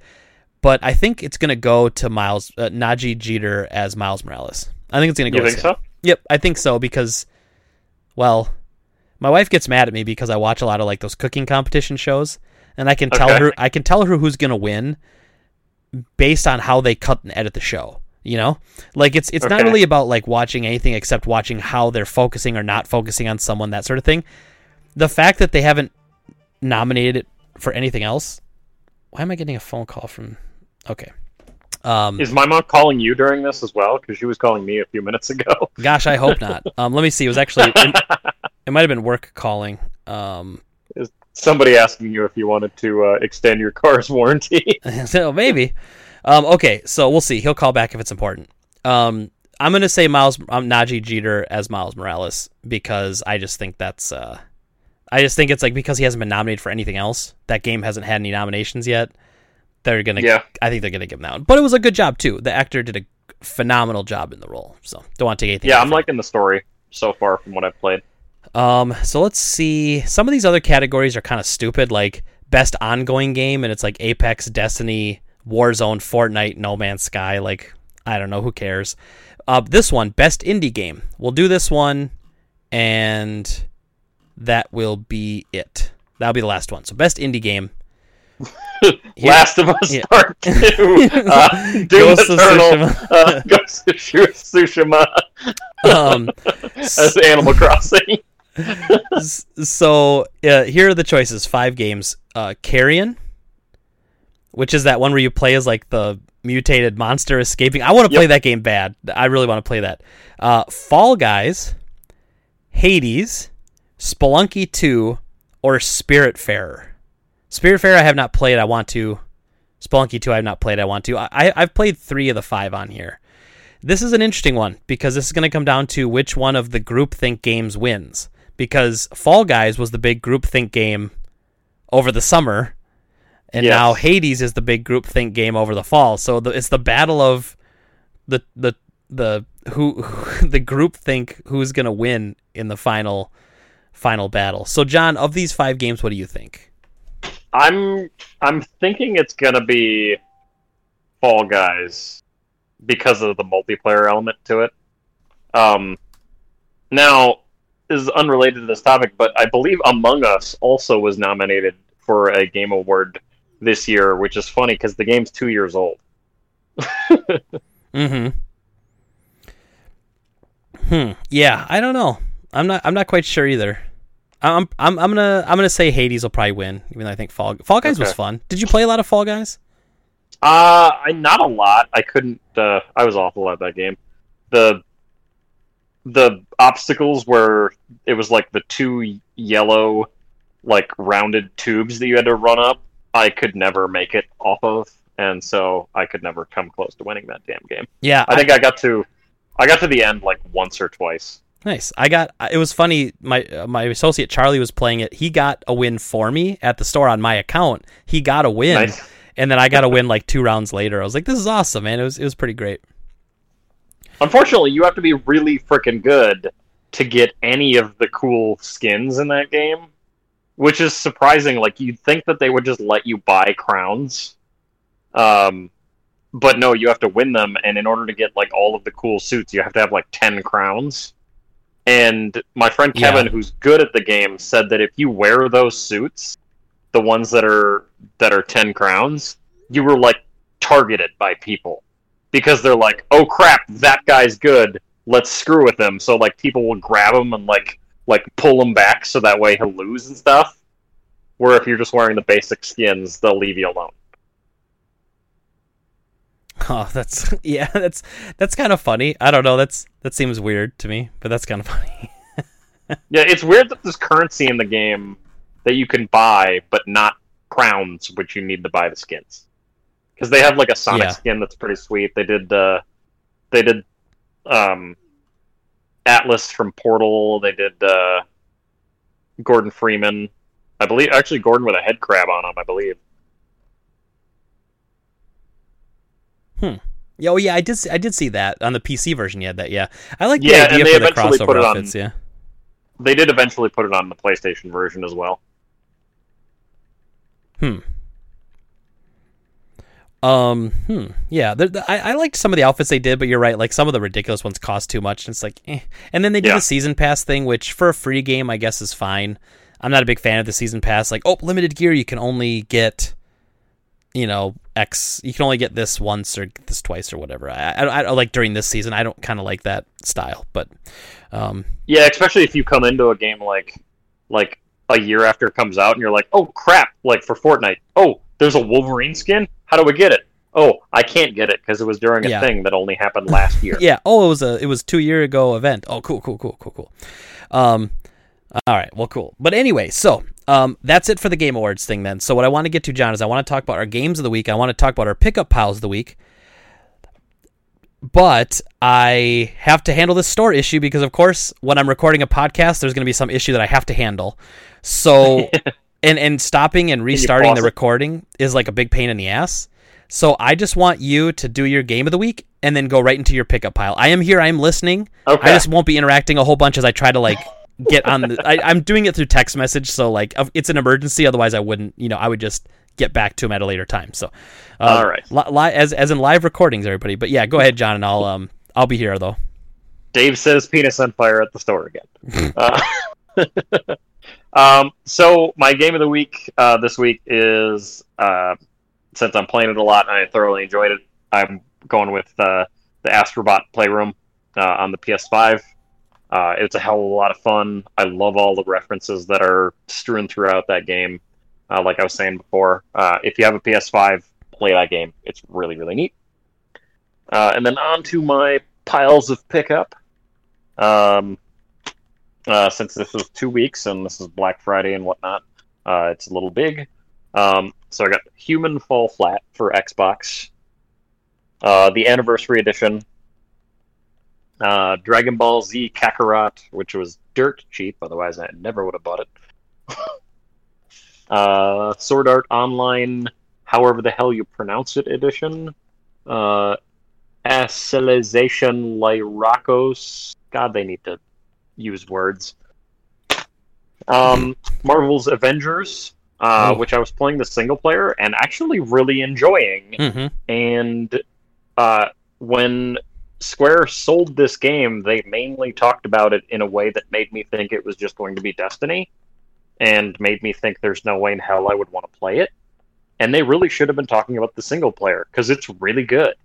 But I think it's gonna go to Miles uh, Najee Jeter as Miles Morales. I think it's gonna go. You think him. so? Yep, I think so because, well, my wife gets mad at me because I watch a lot of like those cooking competition shows, and I can tell her I can tell her who's gonna win based on how they cut and edit the show. You know, like it's it's not really about like watching anything except watching how they're focusing or not focusing on someone that sort of thing. The fact that they haven't nominated it for anything else. Why am I getting a phone call from? Okay. Um, Is my mom calling you during this as well? Because she was calling me a few minutes ago. [laughs] Gosh, I hope not. Um, let me see. It was actually it, [laughs] it might have been work calling. Um, Somebody asking you if you wanted to uh, extend your car's warranty. [laughs] so maybe. Um, okay, so we'll see. He'll call back if it's important. Um, I'm gonna say Miles um, Najee Jeter as Miles Morales because I just think that's. Uh, I just think it's like because he hasn't been nominated for anything else. That game hasn't had any nominations yet. They're gonna. Yeah. I think they're gonna give him that one. But it was a good job too. The actor did a phenomenal job in the role. So don't want to take anything. yeah, I'm from liking the story so far from what I've played. Um, so let's see. Some of these other categories are kind of stupid, like best ongoing game, and it's like Apex, Destiny, Warzone, Fortnite, No Man's Sky. Like, I don't know, who cares? Uh, this one, best indie game. We'll do this one, and that will be it. That'll be the last one. So best indie game. [laughs] Last of Us Yeah. Part [laughs] Two, uh, Doom [laughs] Ghost of Eternal, Tsushima. uh, Ghost of Tsushima Um, as Animal Crossing. so uh, here are the choices: five games. Uh, Carrion, which is that one where you play as like the mutated monster escaping. I want to play that game bad. I really want to play that. Uh, Fall Guys, Hades, Spelunky Two, or Spiritfarer. Spiritfarer I have not played. I want to. Spelunky Two I have not played. I want to. I I've played three of the five on here. This is an interesting one because this is going to come down to which one of the groupthink games wins. Because Fall Guys was the big groupthink game over the summer, and Yes. now Hades is the big groupthink game over the fall. So the, it's the battle of the the the who, who [laughs] the groupthink who's going to win in the final final battle. So John, of these five games, what do you think? I'm I'm thinking it's gonna be Fall Guys because of the multiplayer element to it. Um, now this is unrelated to this topic, but I believe Among Us also was nominated for a game award this year, which is funny because the game's two years old. Mm-hmm. Hmm. Yeah, I don't know. I'm not. I'm not quite sure either. I'm. I'm. I'm gonna. I'm gonna say Hades will probably win, even though I think Fall Fall Guys was fun. Did you play a lot of Fall Guys? Uh, I not a lot. I couldn't. Uh, I was awful at that game. The the obstacles were it was like the two yellow, like rounded tubes that you had to run up. I could never make it off of, and so I could never come close to winning that damn game. Yeah, I think I got to, I got to the end like once or twice. Nice. I got. It was funny. My uh, my associate Charlie was playing it. He got a win for me at the store on my account. He got a win, Nice. and then I got a win like two rounds later. I was like, "This is awesome, man!" It was it was pretty great. Unfortunately, you have to be really freaking good to get any of the cool skins in that game, which is surprising. Like you'd think that they would just let you buy crowns, um, but no, you have to win them, and in order to get like all of the cool suits, you have to have like ten crowns. And my friend Yeah. Kevin, who's good at the game, said that if you wear those suits, the ones that are that are ten crowns, you were like targeted by people because they're like, "Oh crap, that guy's good. Let's screw with him." So like people will grab him and like like pull him back so that way he'll lose and stuff. Where if you're just wearing the basic skins, they'll leave you alone. [laughs] Oh, that's [laughs] yeah, that's that's kind of funny. I don't know. That's that seems weird to me, but that's kind of [laughs] funny. Yeah, it's weird that there's currency in the game that you can buy, but not crowns, which you need to buy the skins. Because they have like a Sonic Yeah. skin that's pretty sweet. They did uh, they did um, Atlas from Portal. They did uh, Gordon Freeman. I believe actually Gordon with a head crab on him. I believe. Yeah, oh yeah, I did. See, I did see that on the PC version. You had that. Yeah, I like the Yeah, and idea they for the eventually put crossover it on- outfits. Yeah. They did eventually put it on the PlayStation version as well. Hmm. Um. Hmm. Yeah. the- I, I liked some of the outfits they did, but you're right. Like some of the ridiculous ones cost too much. And it's like, eh. And then they did Yeah. the season pass thing, which for a free game, I guess is fine. I'm not a big fan of the season pass. Like, oh, limited gear, you can only get, you know, X. You can only get this once or this twice or whatever. I, I, I like during this season. I don't kind of like that style, but, um, Yeah, especially if you come into a game like like a year after it comes out and you're like, "Oh crap!" Like for Fortnite, "Oh, there's a Wolverine skin. How do we get it?" "Oh, I can't get it because it was during a Yeah. thing that only happened last year." [laughs] Yeah. Oh, it was a it was two year ago event. Oh, cool, cool, cool, cool, cool. Um, all right. Well, cool. But anyway, so um, that's it for the Game Awards thing then. So what I want to get to, John, is I want to talk about our games of the week. I want to talk about our pickup piles of the week. But I have to handle this store issue because, of course, when I'm recording a podcast, there's going to be some issue that I have to handle. So, [laughs] and and stopping and restarting the recording is like a big pain in the ass. So I just want you to do your game of the week and then go right into your pickup pile. I am here. I am listening. Okay. I just won't be interacting a whole bunch as I try to like get on the. I, I'm doing it through text message, so like it's an emergency. Otherwise, I wouldn't. You know, I would just get back to him at a later time. So, uh, All right. li- li- as as in live recordings, everybody. But yeah, go ahead, John, and I'll um I'll be here though. Dave says penis on fire at the store again. uh, [laughs] um, so my game of the week uh, this week is uh, since I'm playing it a lot and I thoroughly enjoyed it. I'm going with uh, the Astrobot Playroom uh, on the PS5. Uh, it's a hell of a lot of fun. I love all the references that are strewn throughout that game. Uh, like I was saying before, uh, if you have a PS5, play that game. It's really really neat. Uh, and then on to my piles of pickup. Um, uh, since this was two weeks and this is Black Friday and whatnot, uh, it's a little big. Um, so I got Human Fall Flat for Xbox, the Anniversary Edition, uh, Dragon Ball Z Kakarot, which was dirt cheap, otherwise I never would have bought it. [laughs] uh, Sword Art Online, however the hell you pronounce it, edition. Uh, Alicization Lycoris. God, they need to use words. Um, Marvel's Avengers, uh, Oh. which I was playing the single player and actually really enjoying. Mm-hmm. And uh, when Square sold this game, they mainly talked about it in a way that made me think it was just going to be Destiny, and made me think there's no way in hell I would want to play it. And they really should have been talking about the single player because it's really good.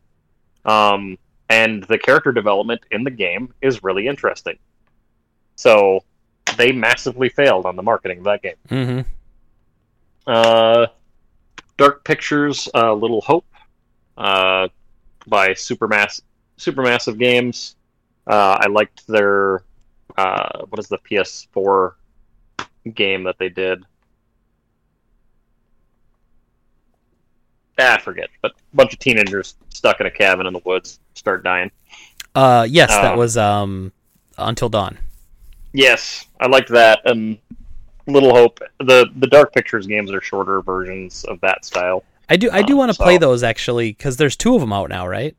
Um, and the character development in the game is really interesting. So they massively failed on the marketing of that game. Mm-hmm. Uh, Dark Pictures, uh, Little Hope, uh, by Supermass Supermassive Games. Uh, I liked their uh, what is the PS4 game that they did? Ah, I forget. But a bunch of teenagers stuck in a cabin in the woods start dying. Uh, yes, that Um, was um Until Dawn. Yes, I liked that. And Little Hope. The the Dark Pictures games are shorter versions of that style. I do I do um, want to play those actually because there's two of them out now, right?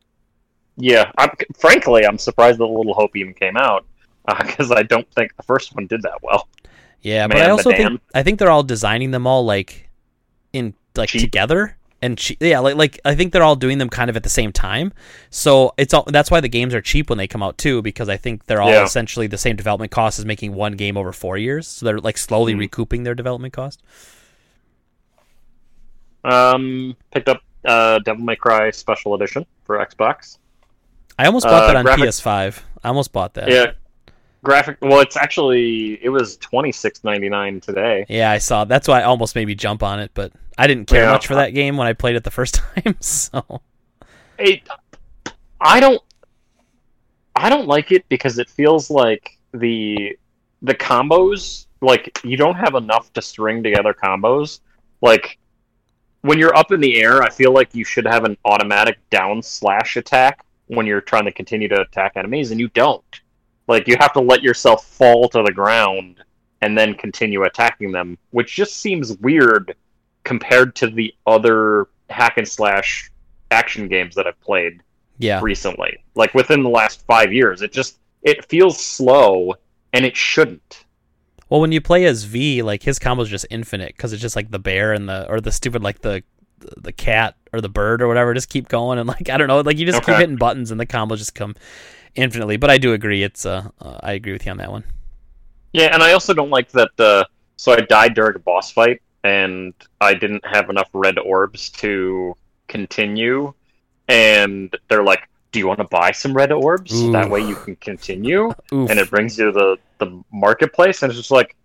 Yeah, I'm, frankly, I'm surprised that Little Hope even came out [laughs] because I don't think the first one did that well. Yeah, but Man, I also think I think they're all designing them all like in like Cheap. together and che- yeah, like like I think they're all doing them kind of at the same time. So it's all that's why the games are cheap when they come out too because I think they're all Yeah. essentially the same development cost as making one game over 4 years. So they're like slowly Mhm. recouping their development cost. Um, picked up uh, Devil May Cry Special Edition for Xbox. I almost bought Uh, that on graphic- PS5. I almost bought that. Yeah, graphic. Well, it's actually it was twenty six ninety nine today. Yeah, I saw. That's why I almost made me jump on it, but I didn't care Yeah. much for that game when I played it the first [laughs] time. So It, I don't, I don't like it because it feels like the the combos like you don't have enough to string together combos. Like when you're up in the air, I feel like you should have an automatic down slash attack when you're trying to continue to attack enemies, and you don't. Like you have to let yourself fall to the ground and then continue attacking them, which just seems weird compared to the other hack and slash action games that I've played yeah, recently. Like within the last five years, it just it feels slow, and it shouldn't. well, when you play as V, like his combo's just infinite because it's just like the bear and the or the stupid like the the cat or the bird or whatever. Just keep going and like [laughs] I don't know, like you just keep hitting buttons and the combos just come infinitely. But I do agree. It's uh, uh I agree with you on that one. Yeah, and I also don't like that. Uh, so I died during a boss fight, and I didn't have enough red orbs to continue. And they're like, "Do you want to buy some red orbs? Ooh. That way you can continue." [sighs] And it brings you to the the marketplace, and it's just like,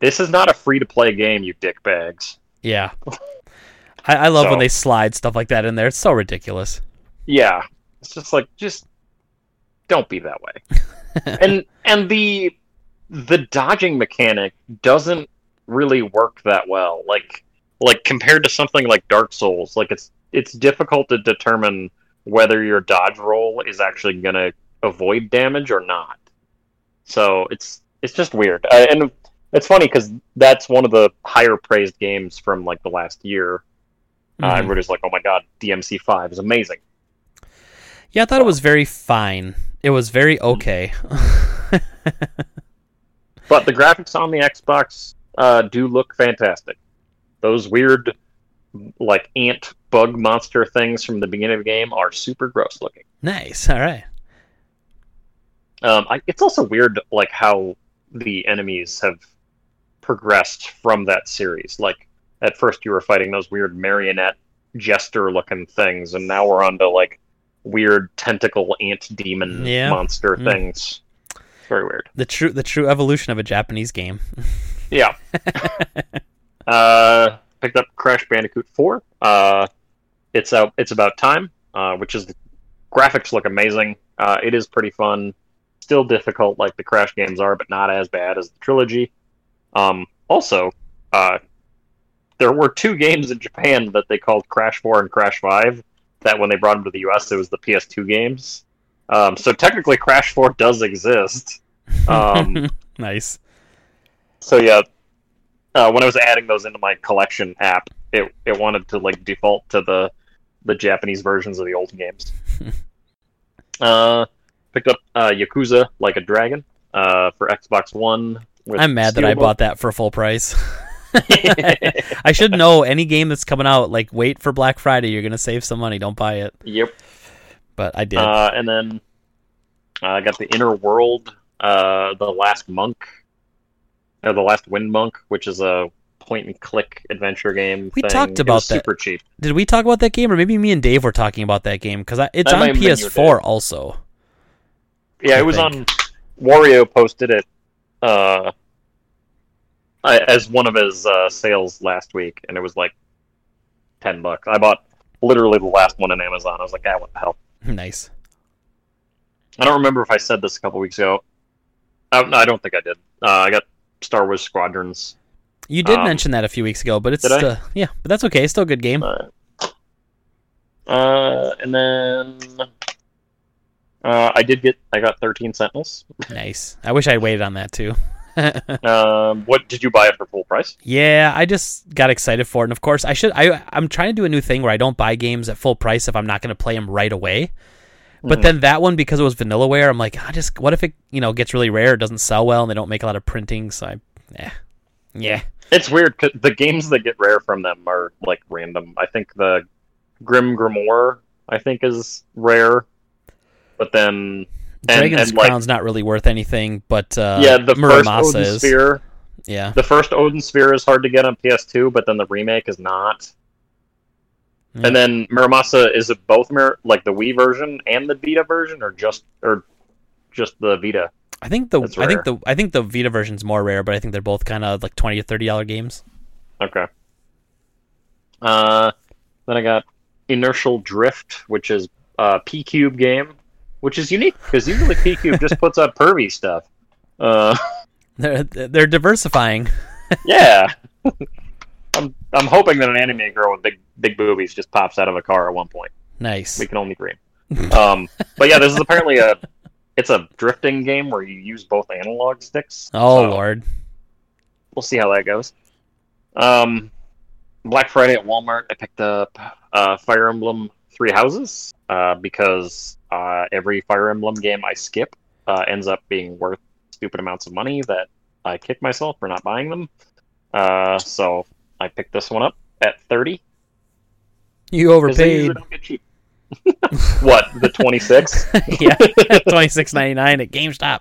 "This is not a free to play game, you dick bags." yeah. [laughs] I, I love when they slide stuff like that in there. It's so ridiculous. Yeah, it's just like just don't be that way. [laughs] and and the the dodging mechanic doesn't really work that well. Like like compared to something like Dark Souls, like it's it's difficult to determine whether your dodge roll is actually going to avoid damage or not. So it's it's just weird. Uh, and it's funny cuz that's one of the higher praised games from like the last year. Uh, Mhm. everybody's like, "Oh my god, DMC5 is amazing." Yeah, I thought it was very fine. It was very okay. [laughs] But the graphics on the Xbox uh, do look fantastic. Those weird, like ant bug monster things from the beginning of the game are super gross looking. nice. All right. Um, I, it's also weird, like how the enemies have progressed from that series. Like at first, you were fighting those weird marionette jester-looking things, and now we're on to like weird tentacle ant demon Yeah. monster Mm. things. It's very weird. The true the true evolution of a Japanese game. [laughs] Yeah. [laughs] uh, picked up Crash Bandicoot 4. Uh, it's out. It's about time. Uh, which is graphics look amazing. Uh, it is pretty fun. Still difficult, like the Crash games are, but not as bad as the trilogy. Um, also, uh, there were two games in Japan that they called Crash 4 and Crash 5. That when they brought them to the US, it was the PS2 games. Um, so technically, Crash 4 does exist. [laughs] Um, nice. so yeah, uh, when I was adding those into my collection app, it it wanted to like default to the the Japanese versions of the old games. [laughs] uh, picked up uh, Yakuza Like a Dragon uh, for Xbox One. I'm mad that I bought that for full price. [laughs] [laughs] I should know any game that's coming out. Like, wait for Black Friday. You're gonna save some money. Don't buy it. yep. But I did. Uh, and then uh, I got the Inner World, uh, the Last Monk, or the Last Wind Monk, which is a point and click adventure game. We thing. talked about was that. Super cheap. did we talk about that game, or maybe me and Dave were talking about that game? Because it's That on might have been you, PS4 also. Yeah, I it was think. on. Wario posted it uh, I- as one of his uh, sales last week, and it was like ten bucks. I bought literally the last one on Amazon. I was like, ah, what the hell? [laughs] nice. I don't remember if I said this a couple weeks ago. No, I don't think I did. Uh, I got Star Wars Squadrons. You did Um, mention that a few weeks ago, but it's still, yeah, but that's okay. It's still a good game. Uh, uh, and then uh, I did get. I got Thirteen Sentinels. Nice. I wish I waited on that too. [laughs] Um, what did you buy it for full price? Yeah, I just got excited for it, and of course, I should. I I'm trying to do a new thing where I don't buy games at full price if I'm not going to play them right away. But Mhm. then that one, because it was Vanillaware, I'm like, I just what if it you know gets really rare, it doesn't sell well, and they don't make a lot of printing, so I, yeah, yeah, It's weird 'cause the games that get rare from them are like random. I think the Grim Grimoire I think is rare, but then Dragon's and, like- Crown's not really worth anything, but uh, yeah, the first Odin is. Sphere, Yeah, the first Odin Sphere is hard to get on PS2, but then the remake is not. Yeah. And then Muramasa is it both Mir- like the Wii version and the Vita version, or just or just the Vita? I think the I think the I think the Vita version's more rare, but I think they're both kind of like twenty to thirty dollar games. Okay. Uh, then I got Inertial Drift, which is a PQube game, which is unique because usually PQube just puts up pervy stuff. Uh, [laughs] They're they're diversifying. [laughs] yeah. I'm I'm hoping that an anime girl with big big boobies just pops out of a car at one point. Nice. We can only dream. Um, but yeah, this is apparently a it's a drifting game where you use both analog sticks. Oh So lord. we'll see how that goes. Um, Black Friday at Walmart, I picked up uh, Fire Emblem Three Houses uh, because uh, every Fire Emblem game I skip uh, ends up being worth stupid amounts of money that I kick myself for not buying them. Uh, so I picked this one up at thirty You overpaid. usually don't get cheap. [laughs] what the twenty six? [laughs] yeah, twenty six ninety nine at GameStop.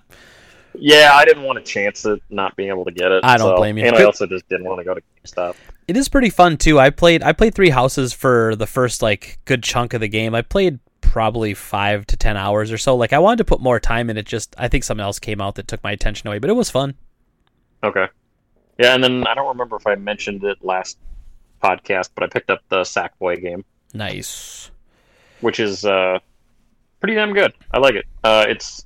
Yeah, I didn't want to chance it not being able to get it. I don't so- blame you. And I also just didn't want to go to GameStop. It is pretty fun too. I played I played Three Houses for the first like good chunk of the game. I played probably five to ten hours or so. Like I wanted to put more time in it. Just I think something else came out that took my attention away, but it was fun. Okay. Yeah, and then I don't remember if I mentioned it last podcast, but I picked up the Sackboy game, Nice. which is uh, pretty damn good. I like it. Uh, it's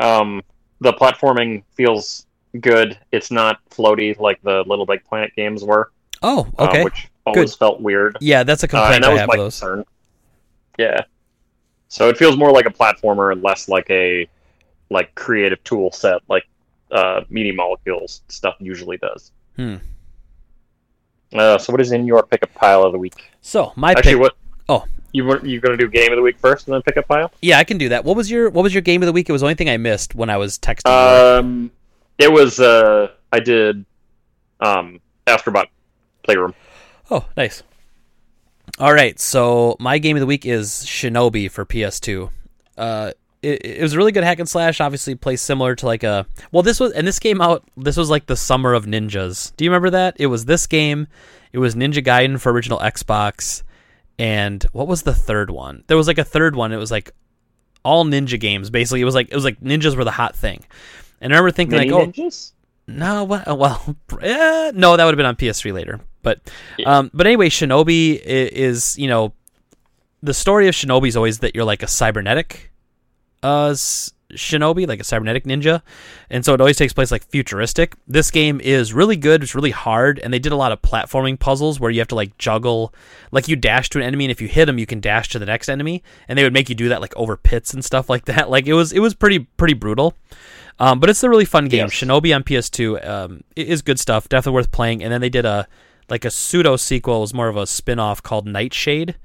um, the platforming feels good. It's not floaty like the Little Big Planet games were, Oh, uh, okay. which always felt weird. yeah, that's a Uh, complaint and that I was have my those. concern. Yeah. So it feels more like a platformer and less like a like creative tool set like uh, Media Molecules stuff usually does. Hmm. Uh, so what is in your pickup pile of the week? So my Actually, pick. what? Oh. you were you gonna do game of the week first and then pickup pile? Yeah, I can do that. What was your What was your game of the week? It was the only thing I missed when I was texting. you. Um, it was uh, I did um, Astrobot Playroom. Oh, nice. All right, so my game of the week is Shinobi for PS2. Uh, it, it was a really good hack and slash. Obviously, plays similar to like a well, this was and this came out. This was like the summer of ninjas. Do you remember that? It was this game. It was Ninja Gaiden for original Xbox, and what was the third one? There was like a third one. It was like all ninja games. Basically, it was like it was like ninjas were the hot thing. And I remember thinking Mini like, oh, Ninjas? no, what? [laughs] uh, Well, eh, no, that would have been on PS3 later. But, um, but anyway, Shinobi is you know, the story of Shinobi is always that you're like a cybernetic, uh, Shinobi, like a cybernetic ninja, and so it always takes place like futuristic. This game is really good. It's really hard, and they did a lot of platforming puzzles where you have to like juggle, like you dash to an enemy, and if you hit them, you can dash to the next enemy, and they would make you do that like over pits and stuff like that. [laughs] Like it was, it was pretty, pretty brutal. Um, but it's a really fun game. Yes. Shinobi on PS2 um, it is good stuff. Definitely worth playing. And then they did a like a pseudo sequel. It was more of a spin off called Nightshade.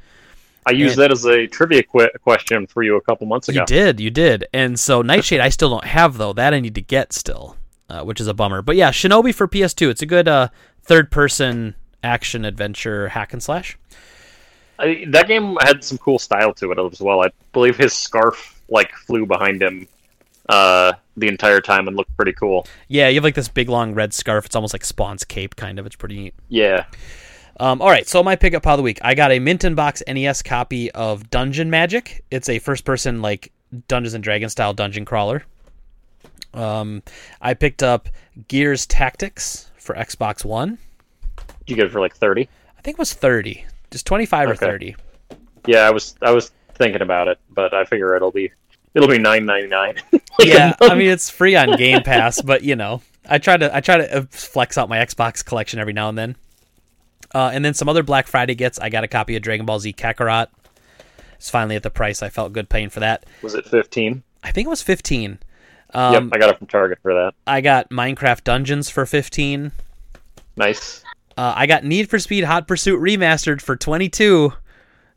I used And- that as a trivia qu- question for you a couple months ago. You did, you did. And so Nightshade, I still don't have though. That I need to get still, uh, which is a bummer. But yeah, Shinobi for PS2. It's a good uh, third person action adventure hack and slash. I, that game had some cool style to it as well. I believe his scarf like flew behind him uh, the entire time and looked pretty cool. Yeah, you have like this big long red scarf. It's almost like Spawn's cape, kind of. It's pretty neat. Yeah. Um, all right, so my pickup pile of the week. I got a Mint in Box NES copy of Dungeon Magic. It's a first person like Dungeons and Dragons style dungeon crawler. Um, I picked up Gears Tactics for Xbox One. You get it for like thirty. I think it was thirty, just twenty five or thirty. Yeah, I was I was thinking about it, but I figure it'll be it'll be nine ninety nine. [laughs] yeah, I mean it's free on Game Pass, but you know, I try to I try to uh, flex out my Xbox collection every now and then. Uh, and then some other Black Friday gets. I got a copy of Dragon Ball Z Kakarot. It's finally at the price I felt good paying for that. was it fifteen? I think it was fifteen. Um, yep, I got it from Target for that. I got Minecraft Dungeons for fifteen. Nice. Uh, I got Need for Speed Hot Pursuit remastered for twenty two.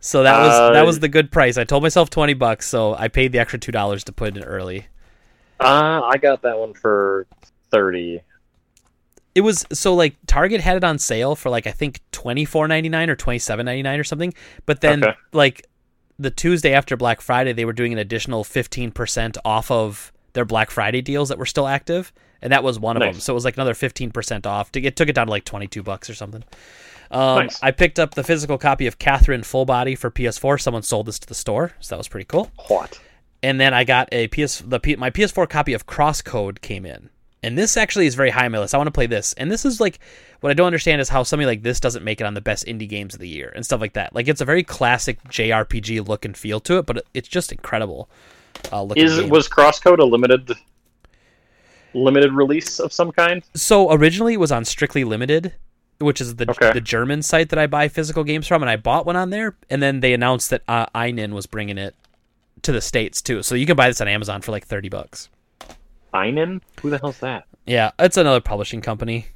So that was Uh, that was the good price. I told myself twenty bucks, so I paid the extra two dollars to put it in early. Uh, I got that one for thirty. It was so like Target had it on sale for like I think twenty four ninety nine or twenty seven ninety nine or something. But then Okay. like the Tuesday after Black Friday, they were doing an additional fifteen percent off of their Black Friday deals that were still active, and that was one of them. So it was like another fifteen percent off. To get took it down to like twenty two bucks or something. Um, Nice. I picked up the physical copy of Catherine Full Body for PS4. Someone sold this to the store, so that was pretty cool. What? and then I got a PS the P, my PS4 copy of Crosscode came in, and this actually is very high on my list. I want to play this, and this is like what I don't understand is how something like this doesn't make it on the best indie games of the year and stuff like that. Like it's a very classic JRPG look and feel to it, but it's just incredible. Uh, Is game. was Crosscode a limited limited release of some kind? so originally it was on Strictly Limited, which is the Okay. the German site that I buy physical games from, and I bought one on there, and then they announced that uh, ININ was bringing it to the states too, so you can buy this on Amazon for like thirty bucks. ININ? Who the hell's that? Yeah, it's another publishing company.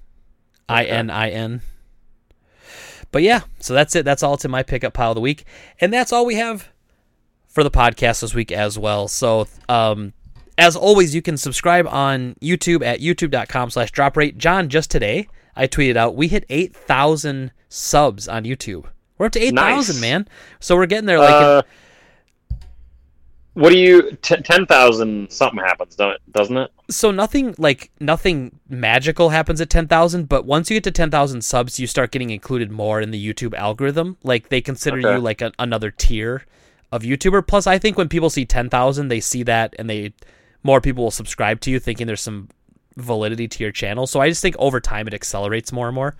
I N I N. But yeah, so that's it. That's all to my pickup pile of the week, and that's all we have for the podcast this week as well. So, um, as always, you can subscribe on YouTube at youtube.com/slash drop rate. John, just today I tweeted out we hit eight thousand subs on YouTube. We're up to eight thousand, Nice. man. So we're getting there. Like, in- uh, what do you? T- Ten thousand something happens? Doesn't it? so nothing like nothing magical happens at 10,000 but once you get to 10,000 subs you start getting included more in the YouTube algorithm like they consider Okay. you like a, another tier of YouTuber plus I think when people see 10,000 they see that and they more people will subscribe to you thinking there's some validity to your channel. So I just think over time it accelerates more and more.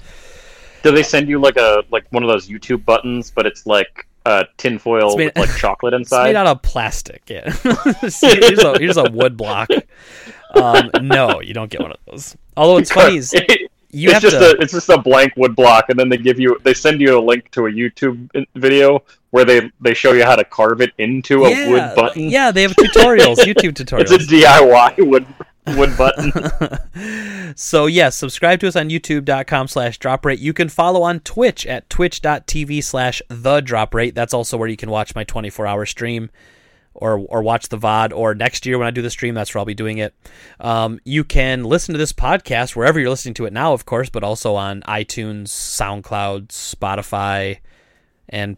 Do they send you like a like one of those YouTube buttons, but it's like uh, tinfoil made- with like chocolate inside? [laughs] it's made out of plastic yeah. [laughs] Here's, a, here's a wood block. Um, no you don't get one of those. Although it's funny is [laughs] you it's just to a it's just a blank wood block, and then they give you they send you a link to a YouTube video where they they show you how to carve it into a yeah, wood button. yeah they have tutorials YouTube tutorials. It's a DIY wood wood button. [laughs] so yes, subscribe to us on youtube.com slash drop rate. You can follow on Twitch at twitch.tv slash the drop rate. That's also where you can watch my 24 hour stream or or watch the VOD or next year when I do the stream, that's where I'll be doing it. Um, you can listen to this podcast wherever you're listening to it now, of course, but also on iTunes, SoundCloud, Spotify, and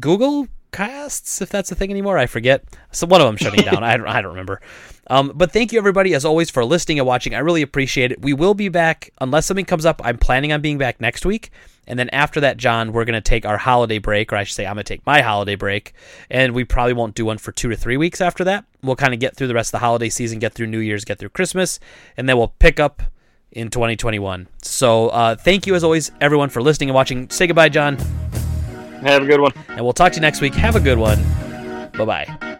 Google casts, if that's a thing anymore. I forget. So one of them shutting down. I don't, I don't remember. Um, but thank you everybody as always for listening and watching. I really appreciate it. We will be back unless something comes up. I'm planning on being back next week. And then after that, John, we're going to take our holiday break, or I should say, I'm going to take my holiday break. And we probably won't do one for two to three weeks after that. We'll kind of get through the rest of the holiday season, get through New Year's, get through Christmas, and then we'll pick up in 2021. So uh, thank you as always, everyone, for listening and watching. Say goodbye, John Have a good one. and we'll talk to you next week. Have a good one. Bye bye.